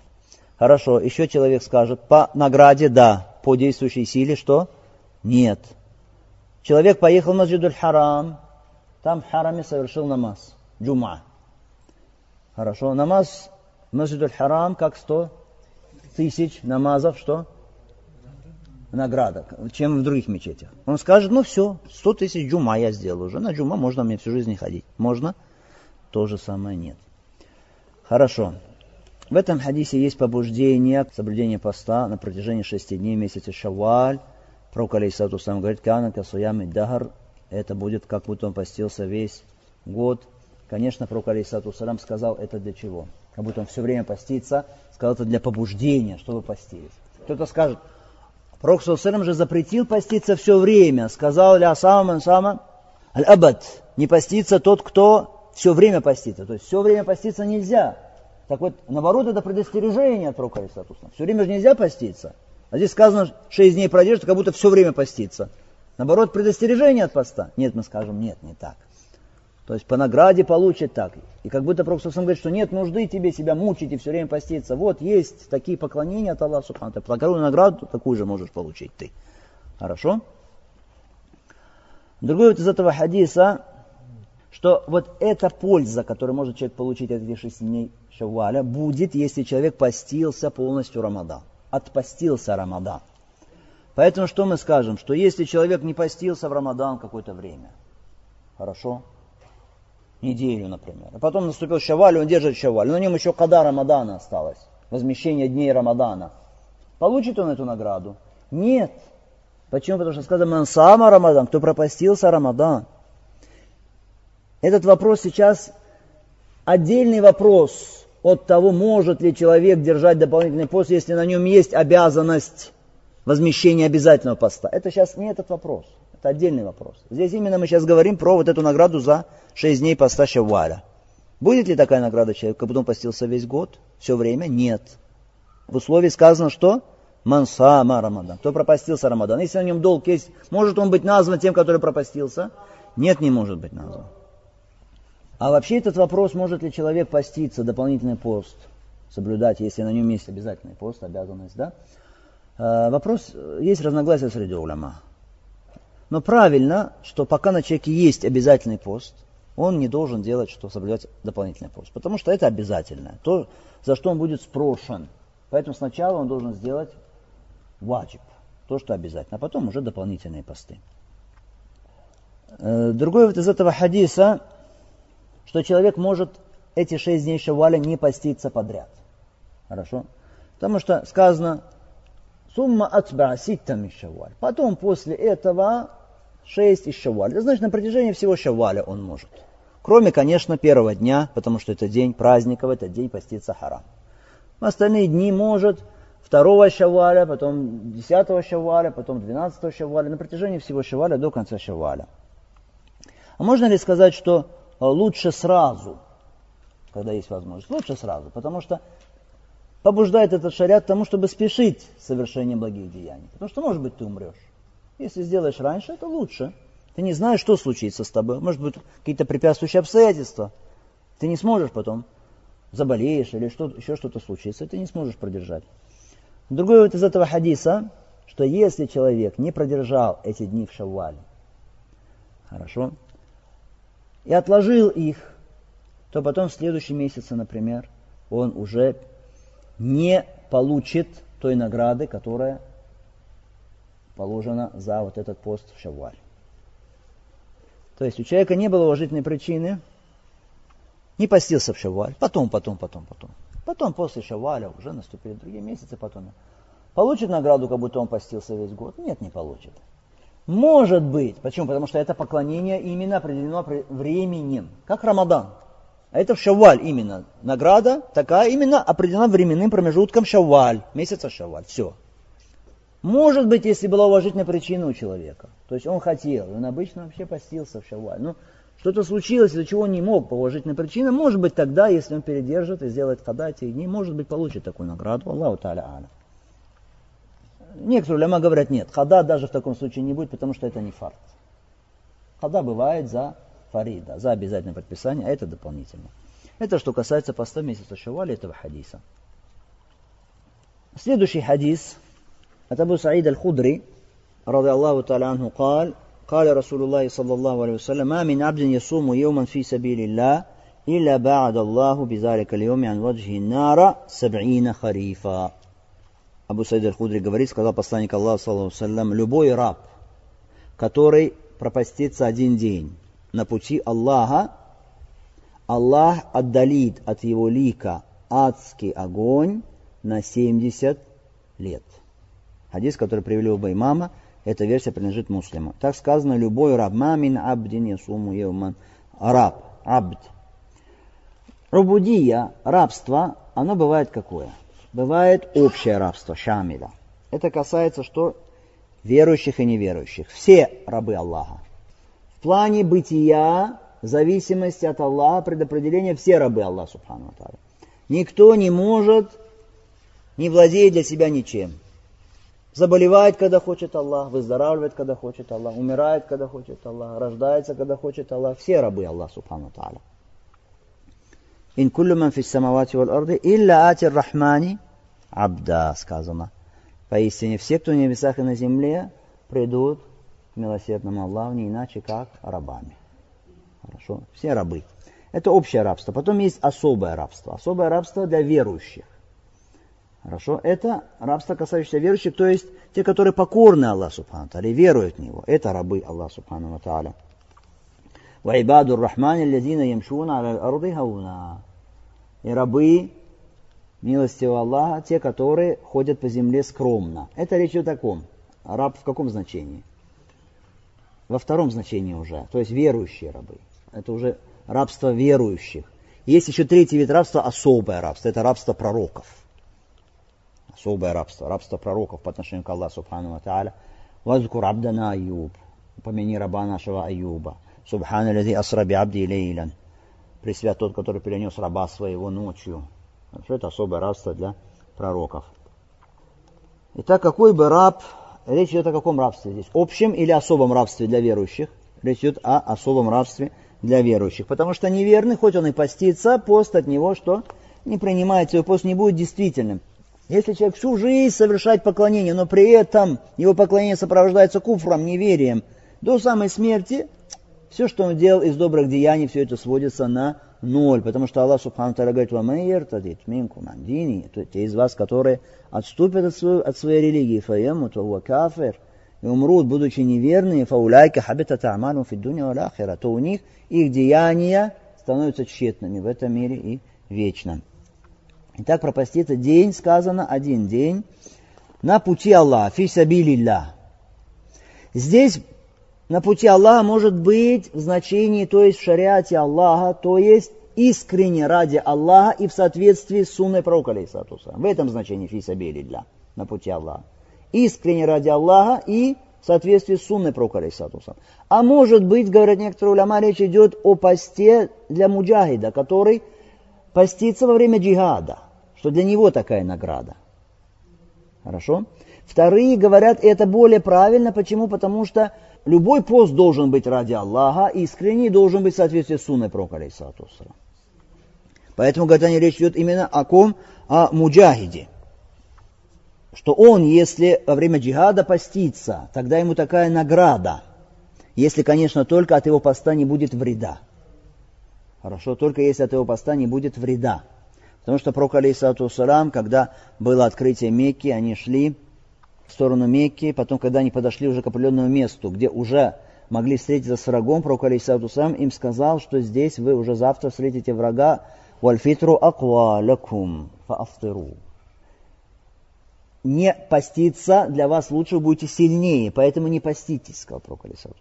Хорошо, еще человек скажет, по награде да, по действующей силе что? Нет. Человек поехал в Масджидуль Харам, там в Хараме совершил намаз, джума. Хорошо, намаз в Масджидуль Харам как сто тысяч намазов, что? Награда, чем в других мечетях. Он скажет, ну все, сто тысяч джума я сделал уже, на джума можно мне всю жизнь не ходить. Можно? То же самое нет. Хорошо. В этом хадисе есть побуждение к соблюдению поста на протяжении шести дней месяца Шаваль, Пророк, алейсату сам говорит, кана касуями дахар, это будет, как будто он постился весь год. Конечно, пророк, алейсату салам, сказал это для чего? Как будто он все время постится, сказал это для побуждения, чтобы постились. Кто-то скажет, пророк, салам же запретил поститься все время, сказал ля сама сама аль-абад, не постится тот, кто все время постится. То есть все время поститься нельзя. Так вот, наоборот, это предостережение от пророка, алейсату Все время же нельзя поститься. А здесь сказано, шесть дней продержится, как будто все время постится. Наоборот, предостережение от поста. Нет, мы скажем, нет, не так. То есть по награде получит так. И как будто Пророк говорит, что нет нужды тебе себя мучить и все время поститься. Вот есть такие поклонения от Аллаха Субхану. Такую награду такую же можешь получить ты. Хорошо? Другой вот из этого хадиса, что вот эта польза, которую может человек получить от этих шести дней Шавваля, будет, если человек постился полностью Рамадан отпостился Рамадан. Поэтому что мы скажем? Что если человек не постился в Рамадан какое-то время, хорошо, неделю, например, а потом наступил Шаваль, он держит Шаваль, на нем еще когда Рамадана осталось, возмещение дней Рамадана. Получит он эту награду? Нет. Почему? Потому что сказано Мансама Рамадан, кто пропастился Рамадан. Этот вопрос сейчас отдельный вопрос от того, может ли человек держать дополнительный пост, если на нем есть обязанность возмещения обязательного поста. Это сейчас не этот вопрос, это отдельный вопрос. Здесь именно мы сейчас говорим про вот эту награду за 6 дней поста Шавваля. Будет ли такая награда человеку, как потом постился весь год, все время? Нет. В условии сказано, что Мансама Рамадан. Кто пропастился Рамадан? Если на нем долг есть, может он быть назван тем, который пропастился? Нет, не может быть назван. А вообще этот вопрос, может ли человек поститься, дополнительный пост соблюдать, если на нем есть обязательный пост, обязанность, да? Э, вопрос, есть разногласия среди уляма. Но правильно, что пока на человеке есть обязательный пост, он не должен делать, что соблюдать дополнительный пост. Потому что это обязательное. То, за что он будет спрошен. Поэтому сначала он должен сделать ваджиб. То, что обязательно. А потом уже дополнительные посты. Э, другой вот из этого хадиса, что человек может эти шесть дней шаваля не поститься подряд. Хорошо? Потому что сказано, сумма атба ситтам шаваль. Потом после этого шесть из шаваля. Значит, на протяжении всего шаваля он может. Кроме, конечно, первого дня, потому что это день праздников, это день поститься харам. В остальные дни может второго шаваля, потом десятого шаваля, потом двенадцатого шаваля, на протяжении всего шаваля до конца шаваля. А можно ли сказать, что э, лучше сразу, когда есть возможность? Лучше сразу, потому что побуждает этот шарят тому, чтобы спешить с совершением благих деяний. Потому что, может быть, ты умрешь. Если сделаешь раньше, это лучше. Ты не знаешь, что случится с тобой. Может быть, какие-то препятствующие обстоятельства. Ты не сможешь потом, заболеешь или что, еще что-то случится, ты не сможешь продержать. Другой вот из этого хадиса, что если человек не продержал эти дни в шаввале, хорошо, и отложил их, то потом в следующем месяце, например, он уже не получит той награды, которая положена за вот этот пост в шавваль. То есть у человека не было уважительной причины, не постился в шавваль, потом, потом, потом, потом. Потом после шавваля уже наступили другие месяцы, потом. Получит награду, как будто он постился весь год? Нет, не получит. Может быть. Почему? Потому что это поклонение именно определено временем. Как Рамадан. А это в Шавваль именно. Награда такая именно определена временным промежутком Шавваль. Месяца Шавваль. Все. Может быть, если была уважительная причина у человека. То есть он хотел, он обычно вообще постился в Шавваль. Но что-то случилось, из-за чего он не мог по уважительной причине. Может быть, тогда, если он передержит и сделает хада дни, может быть, получит такую награду. Аллаху та'аля аля. Некоторые ляма говорят, нет, хада даже в таком случае не будет, потому что это не фарт. Хада бывает за фарида, за обязательное подписание, а это дополнительно. Это что касается поста месяца Шаваля этого хадиса. Следующий хадис от Абу Саид Аль-Худри, رضي الله تعالى عنه قال قال رسول الله صلى الله عليه وسلم ما من عبد يصوم يوما في سبيل الله إلا بعد الله بذلك اليوم عن وجه النار سبعين خريفا Абу Саид Аль-Худри говорит, сказал посланник Аллаха, саллаху любой раб, который пропастится один день на пути Аллаха, Аллах отдалит от его лика адский огонь на 70 лет. Хадис, который привели оба имама, эта версия принадлежит муслиму. Так сказано, любой раб, мамин абдин ясуму евман, раб, абд. Рубудия, рабство, оно бывает какое? бывает общее рабство, шамиля. Это касается что? Верующих и неверующих. Все рабы Аллаха. Плане бытия, зависимости от Аллаха, предопределения, все рабы Аллаха, субхану Тара. Никто не может, не владеет для себя ничем. Заболевает, когда хочет Аллах, выздоравливает, когда хочет Аллах, умирает, когда хочет Аллах, рождается, когда хочет Аллах. Все рабы Аллаха, субхану Тааля. Ин куллю ман фис самавати вал арды, илля ати рахмани абда, сказано. Поистине все, кто в небесах и на земле, придут милосердному Аллаху не иначе, как рабами. Хорошо? Все рабы. Это общее рабство. Потом есть особое рабство. Особое рабство для верующих. Хорошо? Это рабство, касающееся верующих, то есть те, которые покорны Аллаху Субхану Тааля, веруют в Него. Это рабы Аллаха Субхану Тааля. وعباد الرحمن الذين يمشون على الأرض هونا. И рабы милостивого Аллаха, те, которые ходят по земле скромно. Это речь о таком. Раб в каком значении? Во втором значении уже. То есть верующие рабы. Это уже рабство верующих. Есть еще третий вид рабства, особое рабство. Это рабство пророков. Особое рабство. Рабство пророков по отношению к Аллаху Субхану Ва Вазкур абдана Аюб. Упомяни раба нашего Аюба. Субхана лади асра би абди лейлян. пресвят тот, который перенес раба своего ночью. Хорошо, это особое рабство для пророков. Итак, какой бы раб, речь идет о каком рабстве здесь? Общем или особом рабстве для верующих? Речь идет о особом рабстве для верующих. Потому что неверный, хоть он и постится, пост от него что? Не принимается, его пост не будет действительным. Если человек всю жизнь совершает поклонение, но при этом его поклонение сопровождается куфром, неверием, до самой смерти, все, что он делал из добрых деяний, все это сводится на ноль. Потому что Аллах Субхану Тара говорит, «Вамайер тадит минкум андини», то те из вас, которые отступят от, своей, от своей религии, фаему, то кафир, и умрут, будучи неверными, фауляйка хабита та'аману фиддуня валяхира, то у них их деяния становятся тщетными в этом мире и вечно. Итак, пропаститься день, сказано, один день, на пути Аллаха, фи сабилилля. Здесь на пути Аллаха может быть в значении, то есть в шариате Аллаха, то есть искренне ради Аллаха и в соответствии с сунной пророка, в этом значении фи сабилилля, на пути Аллаха. Искренне ради Аллаха и в соответствии с сунной пророка, А может быть, говорят некоторые уляма, речь идет о посте для муджахида, который постится во время джихада что для него такая награда. Хорошо? Вторые говорят, это более правильно. Почему? Потому что любой пост должен быть ради Аллаха, искренний должен быть в соответствии с сунной пророка, Поэтому, говорят они, речь идет именно о ком? О муджахиде. Что он, если во время джихада постится, тогда ему такая награда. Если, конечно, только от его поста не будет вреда. Хорошо, только если от его поста не будет вреда. Потому что пророк, салам, когда было открытие Мекки, они шли в сторону Мекки, потом, когда они подошли уже к определенному месту, где уже могли встретиться с врагом, пророк, алейсалату салам, им сказал, что здесь вы уже завтра встретите врага, вальфитру аква лакум фаафтиру. Не поститься для вас лучше, будете сильнее, поэтому не поститесь, сказал пророк, салам.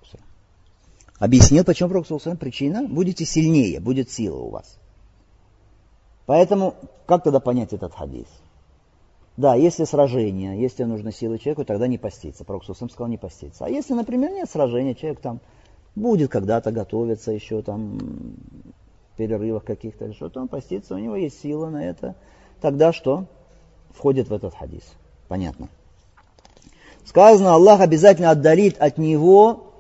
Объяснил, почему пророк, алейсалату причина, будете сильнее, будет сила у вас. Поэтому, как тогда понять этот хадис? Да, если сражение, если нужны силы человеку, тогда не поститься. Пророк сам сказал не поститься. А если, например, нет сражения, человек там будет когда-то готовиться еще там перерывах каких-то или что-то, он постится, у него есть сила на это. Тогда что? Входит в этот хадис. Понятно. Сказано, Аллах обязательно отдалит от него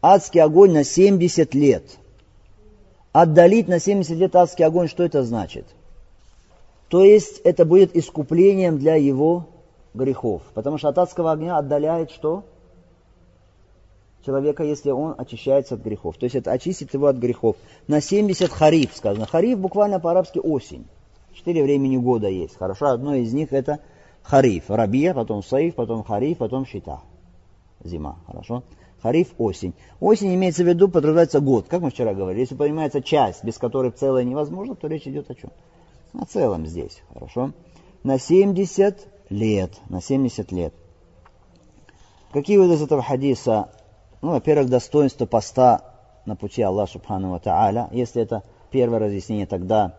адский огонь на 70 лет – Отдалить на 70 лет адский огонь, что это значит? То есть это будет искуплением для его грехов. Потому что от адского огня отдаляет что? Человека, если он очищается от грехов. То есть это очистит его от грехов. На 70 хариф сказано. Хариф буквально по-арабски осень. Четыре времени года есть. Хорошо, одно из них это хариф. Рабия, потом саиф, потом хариф, потом щита. Зима. Хорошо. Хариф – осень. Осень имеется в виду, подразумевается год, как мы вчера говорили. Если понимается часть, без которой целое невозможно, то речь идет о чем? О целом здесь, хорошо? На 70 лет, на 70 лет. Какие выводы из этого хадиса? Ну, во-первых, достоинство поста на пути Аллаха Субхану Тааля. Если это первое разъяснение, тогда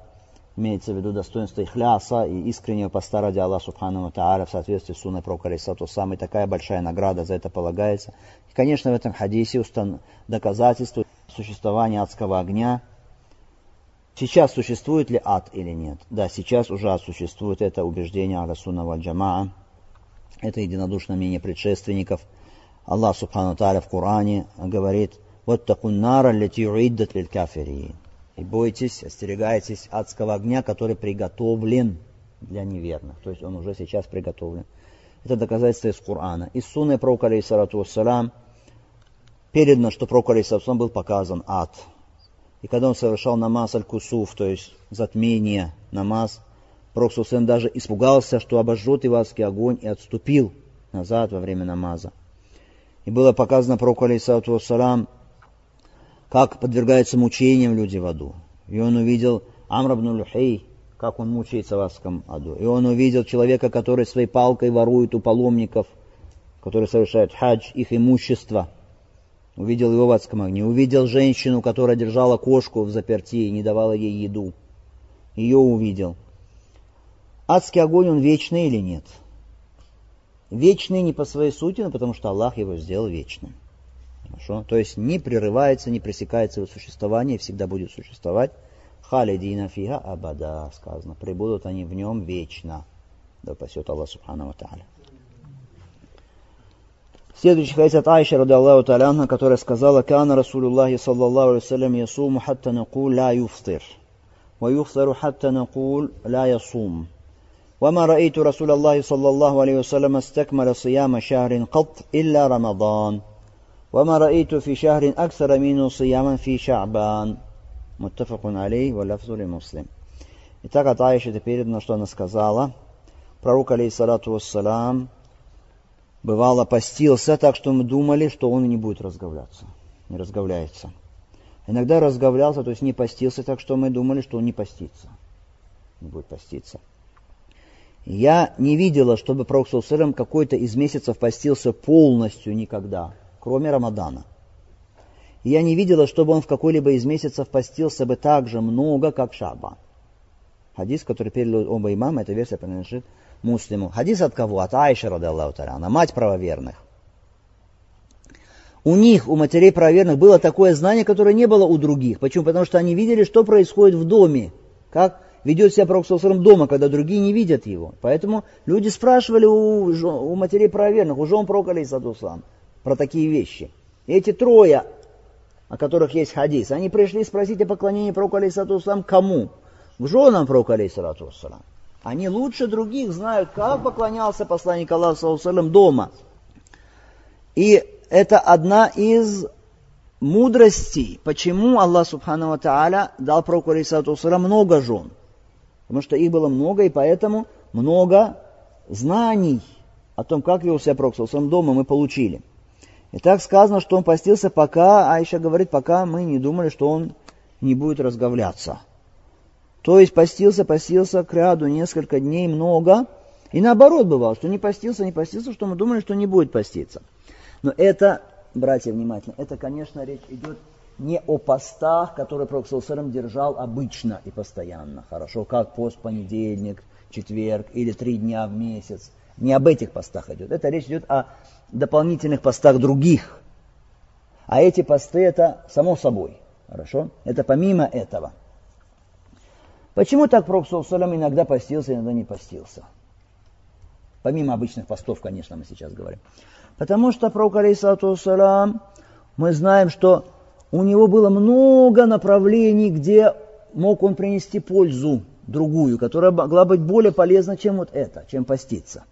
имеется в виду достоинство ихляса и искреннего поста ради Аллаха Субхану Тааля в соответствии с сунной Пророка Алисату Сам. И такая большая награда за это полагается. И, конечно, в этом хадисе устан... доказательство существования адского огня. Сейчас существует ли ад или нет? Да, сейчас уже существует. Это убеждение Расуна Валь-Джамаа. Это единодушное мнение предшественников. Аллах Субхану Тааля в Коране говорит, вот такун нара лети уиддат лиль кафирин и бойтесь, остерегайтесь адского огня, который приготовлен для неверных. То есть он уже сейчас приготовлен. Это доказательство из Корана. Из Сунны пророка, алейхиссалату вассалам, передано, что пророк, алейхиссалату был показан ад. И когда он совершал намаз аль-кусуф, то есть затмение, намаз, пророк даже испугался, что обожжет его адский огонь и отступил назад во время намаза. И было показано пророку, алейхиссалату вассалам, как подвергаются мучениям люди в аду. И он увидел Амрабну Люхей, как он мучается в адском аду. И он увидел человека, который своей палкой ворует у паломников, которые совершают хадж, их имущество. Увидел его в адском огне. Увидел женщину, которая держала кошку в заперти и не давала ей еду. Ее увидел. Адский огонь, он вечный или нет? Вечный не по своей сути, но потому что Аллах его сделал вечным. Хорошо? То есть не прерывается, не пресекается его существование, всегда будет существовать. Халидина фиха абада, сказано. Прибудут они в нем вечно. Да пасет Аллах Субхану Тааля. Следующий хадис от Айши, ради Аллаху Та'аля, которая сказала, «Кана Расулуллахи саллаллаху алейhi салям ясуму хатта накул ла юфтир, ва юфтиру хатта накул ла ясум». وما رأيت رسول الله صلى الله عليه وسلم استكمل صيام شهر قط إلا رمضان وما رأيت في شهر أكثر منه صياما في شعبان متفق عليه واللفظ لمسلم Итак, от Аиши это передано, что она сказала. Пророк, алейхиссалату вассалам, бывало постился так, что мы думали, что он не будет разговляться. Не разговляется. Иногда разговлялся, то есть не постился так, что мы думали, что он не постится. Не будет поститься. Я не видела, чтобы Пророк Саусалям какой-то из месяцев постился полностью никогда, кроме Рамадана. я не видела, чтобы он в какой-либо из месяцев постился бы так же много, как Шабан. Хадис, который передали оба имама, эта версия принадлежит муслиму. Хадис от кого? От Айши, рады Аллаху Она мать правоверных. У них, у матерей правоверных, было такое знание, которое не было у других. Почему? Потому что они видели, что происходит в доме. Как ведет себя Пророк Саусалам дома, когда другие не видят его. Поэтому люди спрашивали у, у матерей правоверных, у жен Пророка Алейсатуслам, про такие вещи. И эти трое, о которых есть хадис, они пришли спросить о поклонении Пророка Алейсатуслам кому? К женам Пророка Алейсатуслам. Они лучше других знают, как поклонялся посланник Аллаха Саусалам дома. И это одна из мудростей, почему Аллах Субхану Тааля дал пророку Алейсату много жен. Потому что их было много, и поэтому много знаний о том, как вел себя Пророк в дома, мы получили. И так сказано, что он постился пока, Айша говорит, пока мы не думали, что он не будет разговляться. То есть постился, постился к ряду несколько дней много, и наоборот бывало, что не постился, не постился, что мы думали, что не будет поститься. Но это, братья, внимательно, это, конечно, речь идет не о постах, которые Пророк Салсалам держал обычно и постоянно. Хорошо, как пост понедельник, четверг или три дня в месяц. Не об этих постах идет. Это речь идет о дополнительных постах других. А эти посты это само собой. Хорошо? Это помимо этого. Почему так Пророк иногда постился, иногда не постился? Помимо обычных постов, конечно, мы сейчас говорим. Потому что Пророк, алейсалату мы знаем, что у него было много направлений, где мог он принести пользу другую, которая могла быть более полезна, чем вот это, чем поститься.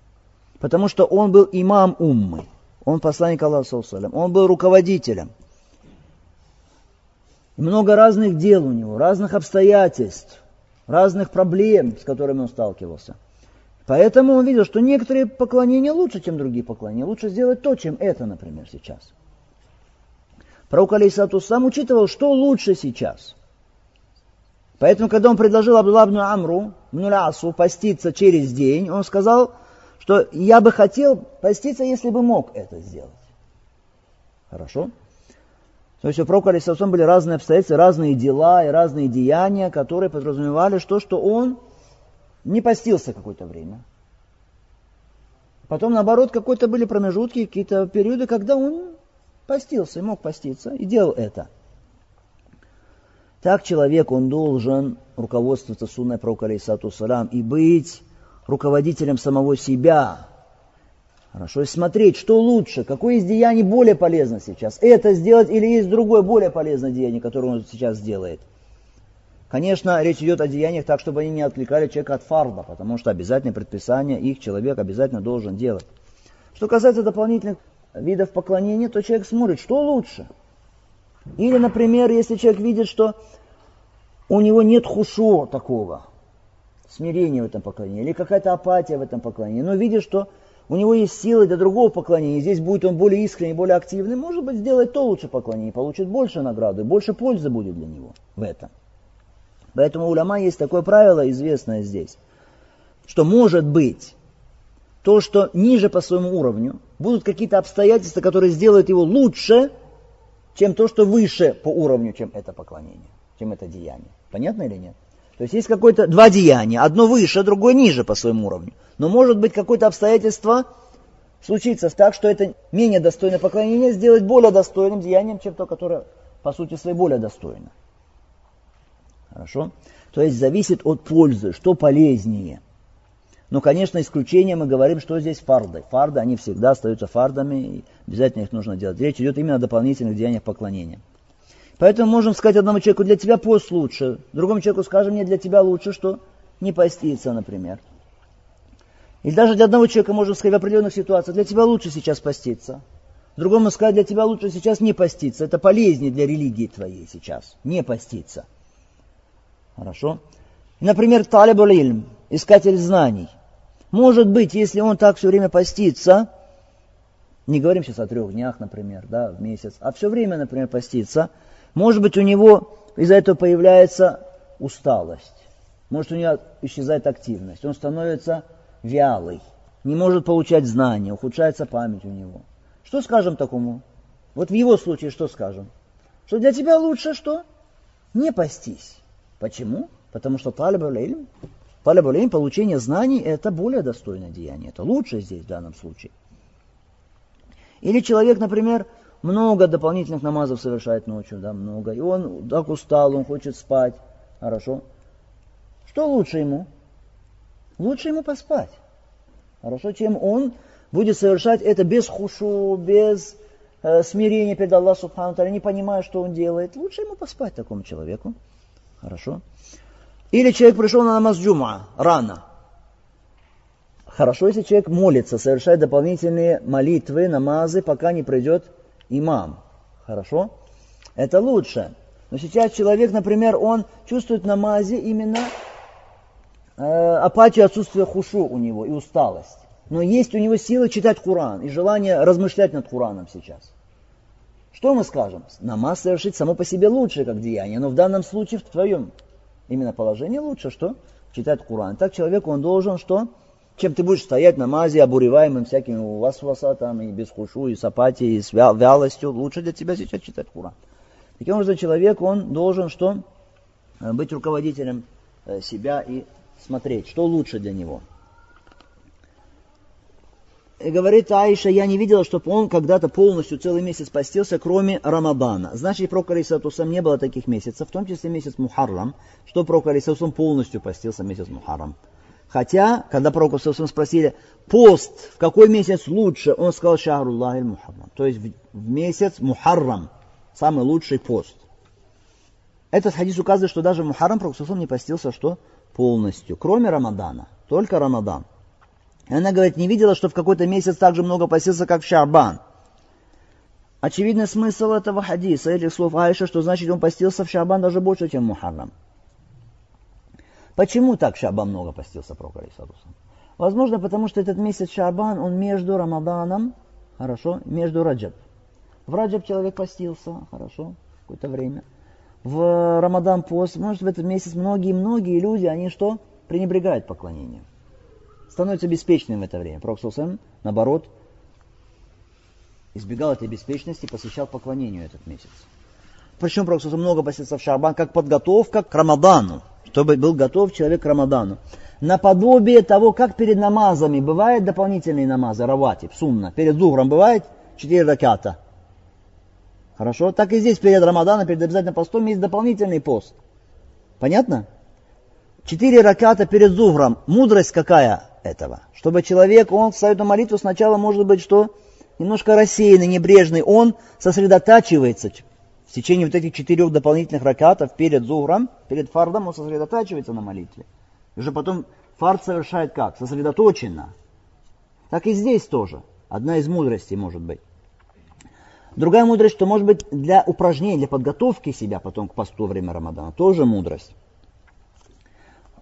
Потому что он был имам уммы, он посланник Аллаха, он был руководителем. Много разных дел у него, разных обстоятельств, разных проблем, с которыми он сталкивался. Поэтому он видел, что некоторые поклонения лучше, чем другие поклонения. Лучше сделать то, чем это, например, сейчас. Пророк Алейсату сам учитывал, что лучше сейчас. Поэтому, когда он предложил Абдуллабну Амру, Мнулясу, поститься через день, он сказал, что я бы хотел поститься, если бы мог это сделать. Хорошо? То есть у пророка Алисатусам были разные обстоятельства, разные дела и разные деяния, которые подразумевали что, что он не постился какое-то время. Потом, наоборот, какой-то были промежутки, какие-то периоды, когда он постился и мог поститься, и делал это. Так человек, он должен руководствоваться сунной пророка салам и быть руководителем самого себя. Хорошо, и смотреть, что лучше, какое из деяний более полезно сейчас. Это сделать или есть другое более полезное деяние, которое он сейчас сделает. Конечно, речь идет о деяниях так, чтобы они не отвлекали человека от фарда, потому что обязательное предписание их человек обязательно должен делать. Что касается дополнительных видов поклонения, то человек смотрит, что лучше. Или, например, если человек видит, что у него нет хушо такого, смирения в этом поклонении, или какая-то апатия в этом поклонении, но видит, что у него есть силы для другого поклонения, здесь будет он более искренний, более активный, может быть, сделать то лучше поклонение, получит больше награды, больше пользы будет для него в этом. Поэтому у ляма есть такое правило, известное здесь, что может быть то, что ниже по своему уровню, будут какие-то обстоятельства, которые сделают его лучше, чем то, что выше по уровню, чем это поклонение, чем это деяние. Понятно или нет? То есть есть какое-то два деяния, одно выше, другое ниже по своему уровню. Но может быть какое-то обстоятельство случится так, что это менее достойное поклонение сделать более достойным деянием, чем то, которое по сути своей более достойно. Хорошо? То есть зависит от пользы, что полезнее. Но, конечно, исключение мы говорим, что здесь фарды. Фарды, они всегда остаются фардами, и обязательно их нужно делать. Речь идет именно о дополнительных деяниях поклонения. Поэтому можем сказать одному человеку, для тебя пост лучше. Другому человеку скажем, мне для тебя лучше, что не поститься, например. Или даже для одного человека можем сказать в определенных ситуациях, для тебя лучше сейчас поститься. Другому сказать, для тебя лучше сейчас не поститься. Это полезнее для религии твоей сейчас, не поститься. Хорошо? Например, талиб ильм, искатель знаний. Может быть, если он так все время постится, не говорим сейчас о трех днях, например, да, в месяц, а все время, например, постится, может быть, у него из-за этого появляется усталость. Может, у него исчезает активность. Он становится вялый, не может получать знания, ухудшается память у него. Что скажем такому? Вот в его случае что скажем? Что для тебя лучше что? Не постись. Почему? Потому что талиб талиб получение знаний, это более достойное деяние. Это лучше здесь в данном случае. Или человек, например, много дополнительных намазов совершает ночью, да, много. И он так устал, он хочет спать. Хорошо. Что лучше ему? Лучше ему поспать. Хорошо, чем он будет совершать это без хушу, без э, смирения перед Аллахом Субхану не понимая, что он делает. Лучше ему поспать такому человеку. Хорошо. Или человек пришел на намаз джума рано. Хорошо, если человек молится, совершает дополнительные молитвы, намазы, пока не придет имам. Хорошо? Это лучше. Но сейчас человек, например, он чувствует в намазе именно э, апатию, отсутствие хушу у него и усталость. Но есть у него силы читать Куран и желание размышлять над Кураном сейчас. Что мы скажем? Намаз совершить само по себе лучше, как деяние, но в данном случае в твоем именно положение лучше, что? Читать Куран. Так человек, он должен что? Чем ты будешь стоять на мазе, обуреваемым всякими васваса там, и без хушу, и с апатией, и с вялостью, лучше для тебя сейчас читать Куран. Таким образом, человек, он должен что? Э, быть руководителем э, себя и смотреть, что лучше для него. И говорит Аиша, я не видела, чтобы он когда-то полностью целый месяц постился, кроме Рамадана. Значит, про Карисатусам не было таких месяцев, в том числе месяц Мухаррам, что про Карисатусам полностью постился месяц Мухаррам. Хотя, когда пророку Саусам спросили, пост в какой месяц лучше, он сказал Шахруллах Мухаррам. То есть в месяц Мухаррам, самый лучший пост. Этот хадис указывает, что даже Мухаррам пророк Саусам не постился, что полностью, кроме Рамадана, только Рамадан. И она говорит, не видела, что в какой-то месяц так же много постился, как в Шарбан. Очевидный смысл этого хадиса, этих слов Айша, что значит он постился в Шабан даже больше, чем в Мухаррам. Почему так Шабан много постился пророк Алисадусам? Возможно, потому что этот месяц Шабан, он между Рамаданом, хорошо, между Раджаб. В Раджаб человек постился, хорошо, какое-то время. В Рамадан пост, может, в этот месяц многие-многие люди, они что? Пренебрегают поклонением становится беспечным в это время. Пророк наоборот, избегал этой беспечности, посвящал поклонению этот месяц. Причем Пророк много посвятил в Шабан, как подготовка к Рамадану, чтобы был готов человек к Рамадану. Наподобие того, как перед намазами бывают дополнительные намазы, раватиб, сумна. Перед зухром бывает четыре раката. Хорошо? Так и здесь перед Рамаданом, перед обязательным постом есть дополнительный пост. Понятно? Четыре раката перед зухром. Мудрость какая? этого. Чтобы человек, он встает на молитву сначала, может быть, что немножко рассеянный, небрежный, он сосредотачивается в течение вот этих четырех дополнительных ракатов перед зухром, перед фардом, он сосредотачивается на молитве. И уже потом фард совершает как? Сосредоточенно. Так и здесь тоже. Одна из мудростей может быть. Другая мудрость, что может быть для упражнения, для подготовки себя потом к посту во время Рамадана, тоже мудрость.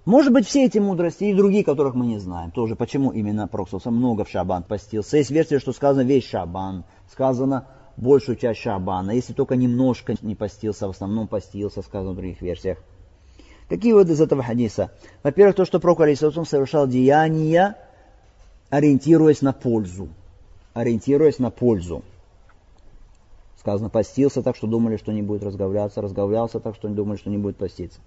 Может быть, все эти мудрости и другие, которых мы не знаем, тоже почему именно Проксуса много в Шабан постился. Есть версия, что сказано весь Шабан, сказано большую часть Шабана, если только немножко не постился, в основном постился, сказано в других версиях. Какие выводы из этого хадиса? Во-первых, то, что Пророк Алисаусам совершал деяния, ориентируясь на пользу. Ориентируясь на пользу. Сказано, постился так, что думали, что не будет разговляться, разговлялся так, что думали, что не будет поститься.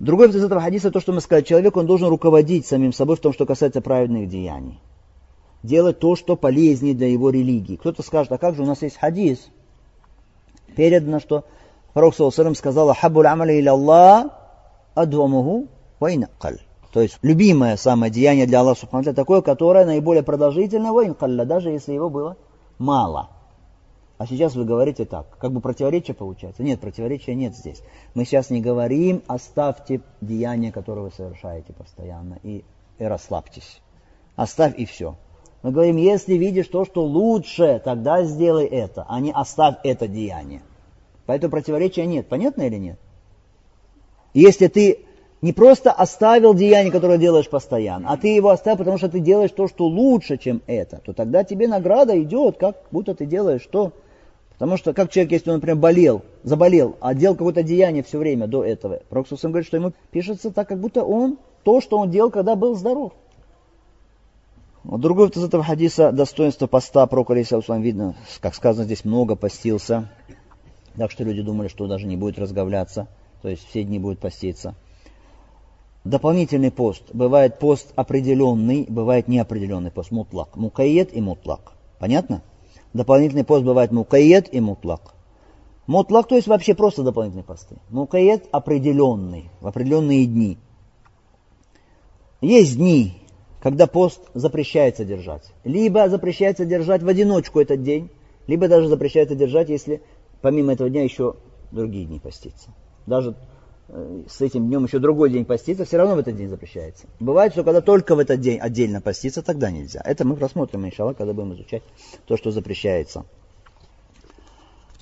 Другой из этого хадиса, то, что мы сказали, человек, он должен руководить самим собой в том, что касается праведных деяний. Делать то, что полезнее для его религии. Кто-то скажет, а как же у нас есть хадис? Передано, что Пророк Саласалам сказал, «Хаббуль амали иля Аллах адвамуху вайнакаль». То есть любимое самое деяние для Аллаха Субхану такое, которое наиболее продолжительное, вайнкалля, даже если его было мало. А сейчас вы говорите так, как бы противоречие получается. Нет, противоречия нет здесь. Мы сейчас не говорим, оставьте деяние, которое вы совершаете постоянно, и, и расслабьтесь. Оставь и все. Мы говорим, если видишь то, что лучше, тогда сделай это, а не оставь это деяние. Поэтому противоречия нет. Понятно или нет? Если ты не просто оставил деяние, которое делаешь постоянно, а ты его оставил, потому что ты делаешь то, что лучше, чем это, то тогда тебе награда идет, как будто ты делаешь то, Потому что как человек, если он, например, болел, заболел, а делал какое-то деяние все время до этого, Пророк говорит, что ему пишется так, как будто он то, что он делал, когда был здоров. Вот другой из этого хадиса достоинство поста Пророка Алисаусам видно, как сказано здесь, много постился. Так что люди думали, что даже не будет разговляться, то есть все дни будет поститься. Дополнительный пост. Бывает пост определенный, бывает неопределенный пост. Мутлак. Мукаед и мутлак. Понятно? Дополнительный пост бывает мукаед и мутлак. Мутлак, то есть вообще просто дополнительные посты. Мукаед определенный, в определенные дни. Есть дни, когда пост запрещается держать. Либо запрещается держать в одиночку этот день, либо даже запрещается держать, если помимо этого дня еще другие дни поститься. Даже Э, с этим днем еще другой день поститься, все равно в этот день запрещается. Бывает, что когда только в этот день отдельно поститься, тогда нельзя. Это мы просмотрим, иншалла, когда будем изучать то, что запрещается.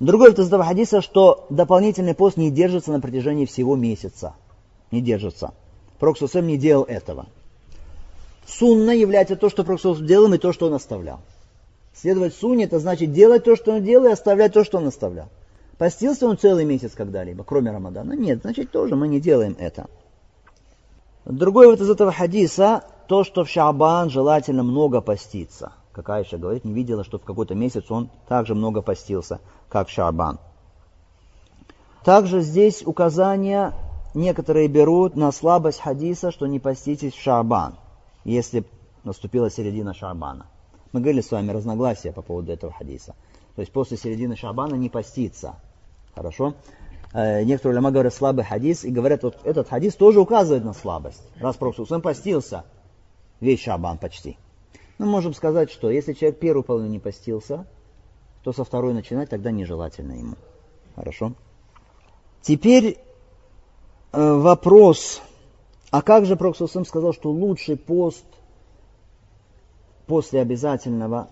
Другой из этого хадиса, что дополнительный пост не держится на протяжении всего месяца. Не держится. Проксусом не делал этого. Сунна является то, что Проксус делал, и то, что он оставлял. Следовать сунне, это значит делать то, что он делал, и оставлять то, что он оставлял. Постился он целый месяц когда-либо, кроме Рамадана? Нет, значит тоже мы не делаем это. Другой вот из этого хадиса, то, что в Шабан желательно много поститься. Как Айша говорит, не видела, что в какой-то месяц он также много постился, как в Шабан. Также здесь указания некоторые берут на слабость хадиса, что не поститесь в Шабан, если наступила середина Шабана. Мы говорили с вами разногласия по поводу этого хадиса. То есть после середины Шабана не поститься. Хорошо? Э, некоторые ляма говорят слабый хадис и говорят, вот этот хадис тоже указывает на слабость. Раз он постился весь Шабан почти. Мы можем сказать, что если человек первую половину не постился, то со второй начинать тогда нежелательно ему. Хорошо? Теперь э, вопрос, а как же Пророк сказал, что лучший пост после обязательного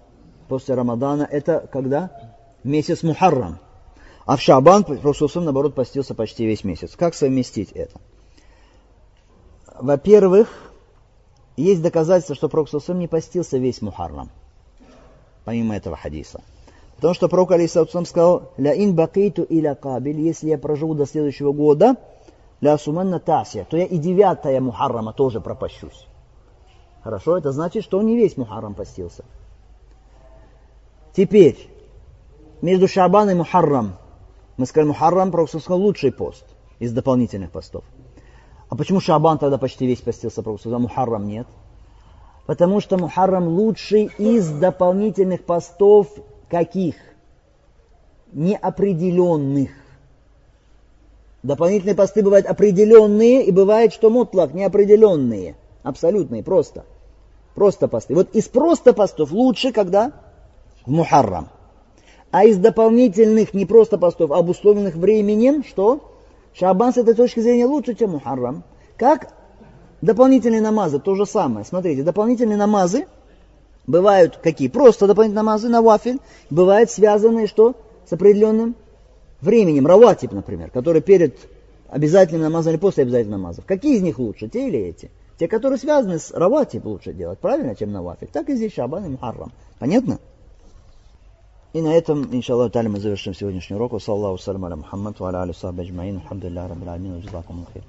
после Рамадана, это когда? Месяц Мухаррам. А в Шабан Пророк наоборот постился почти весь месяц. Как совместить это? Во-первых, есть доказательство, что Пророк не постился весь Мухаррам. Помимо этого хадиса. Потому что Пророк Алисаутсам сказал, «Ля ин бакейту иля кабиль, если я проживу до следующего года, ля суманна тасия, то я и девятая Мухаррама тоже пропащусь». Хорошо, это значит, что он не весь Мухаррам постился. Теперь, между Шабан и Мухаррам, мы сказали, Мухаррам, Пророк сказал, лучший пост из дополнительных постов. А почему Шабан тогда почти весь постился, Пророк сказал, Мухаррам нет? Потому что Мухаррам лучший из дополнительных постов каких? Неопределенных. Дополнительные посты бывают определенные, и бывает, что мутлак неопределенные. Абсолютные, просто. Просто посты. Вот из просто постов лучше, когда в Мухаррам. А из дополнительных не просто постов, а обусловленных временем, что? Шабан с этой точки зрения лучше, чем Мухаррам. Как дополнительные намазы, то же самое. Смотрите, дополнительные намазы бывают какие? Просто дополнительные намазы на вафель, бывают связанные что? С определенным временем. Раватип, например, который перед обязательным намазом или после обязательных намазов. Какие из них лучше, те или эти? Те, которые связаны с раватип, лучше делать, правильно, чем на вафель. Так и здесь Шабан и Мухаррам. Понятно? И на этом, иншаллах, таля, мы завершим сегодняшний урок. Саллаху салям аля Мухаммад, ва аля аля сахба аджмаин. Алхамдулилlah, рабbil аламин,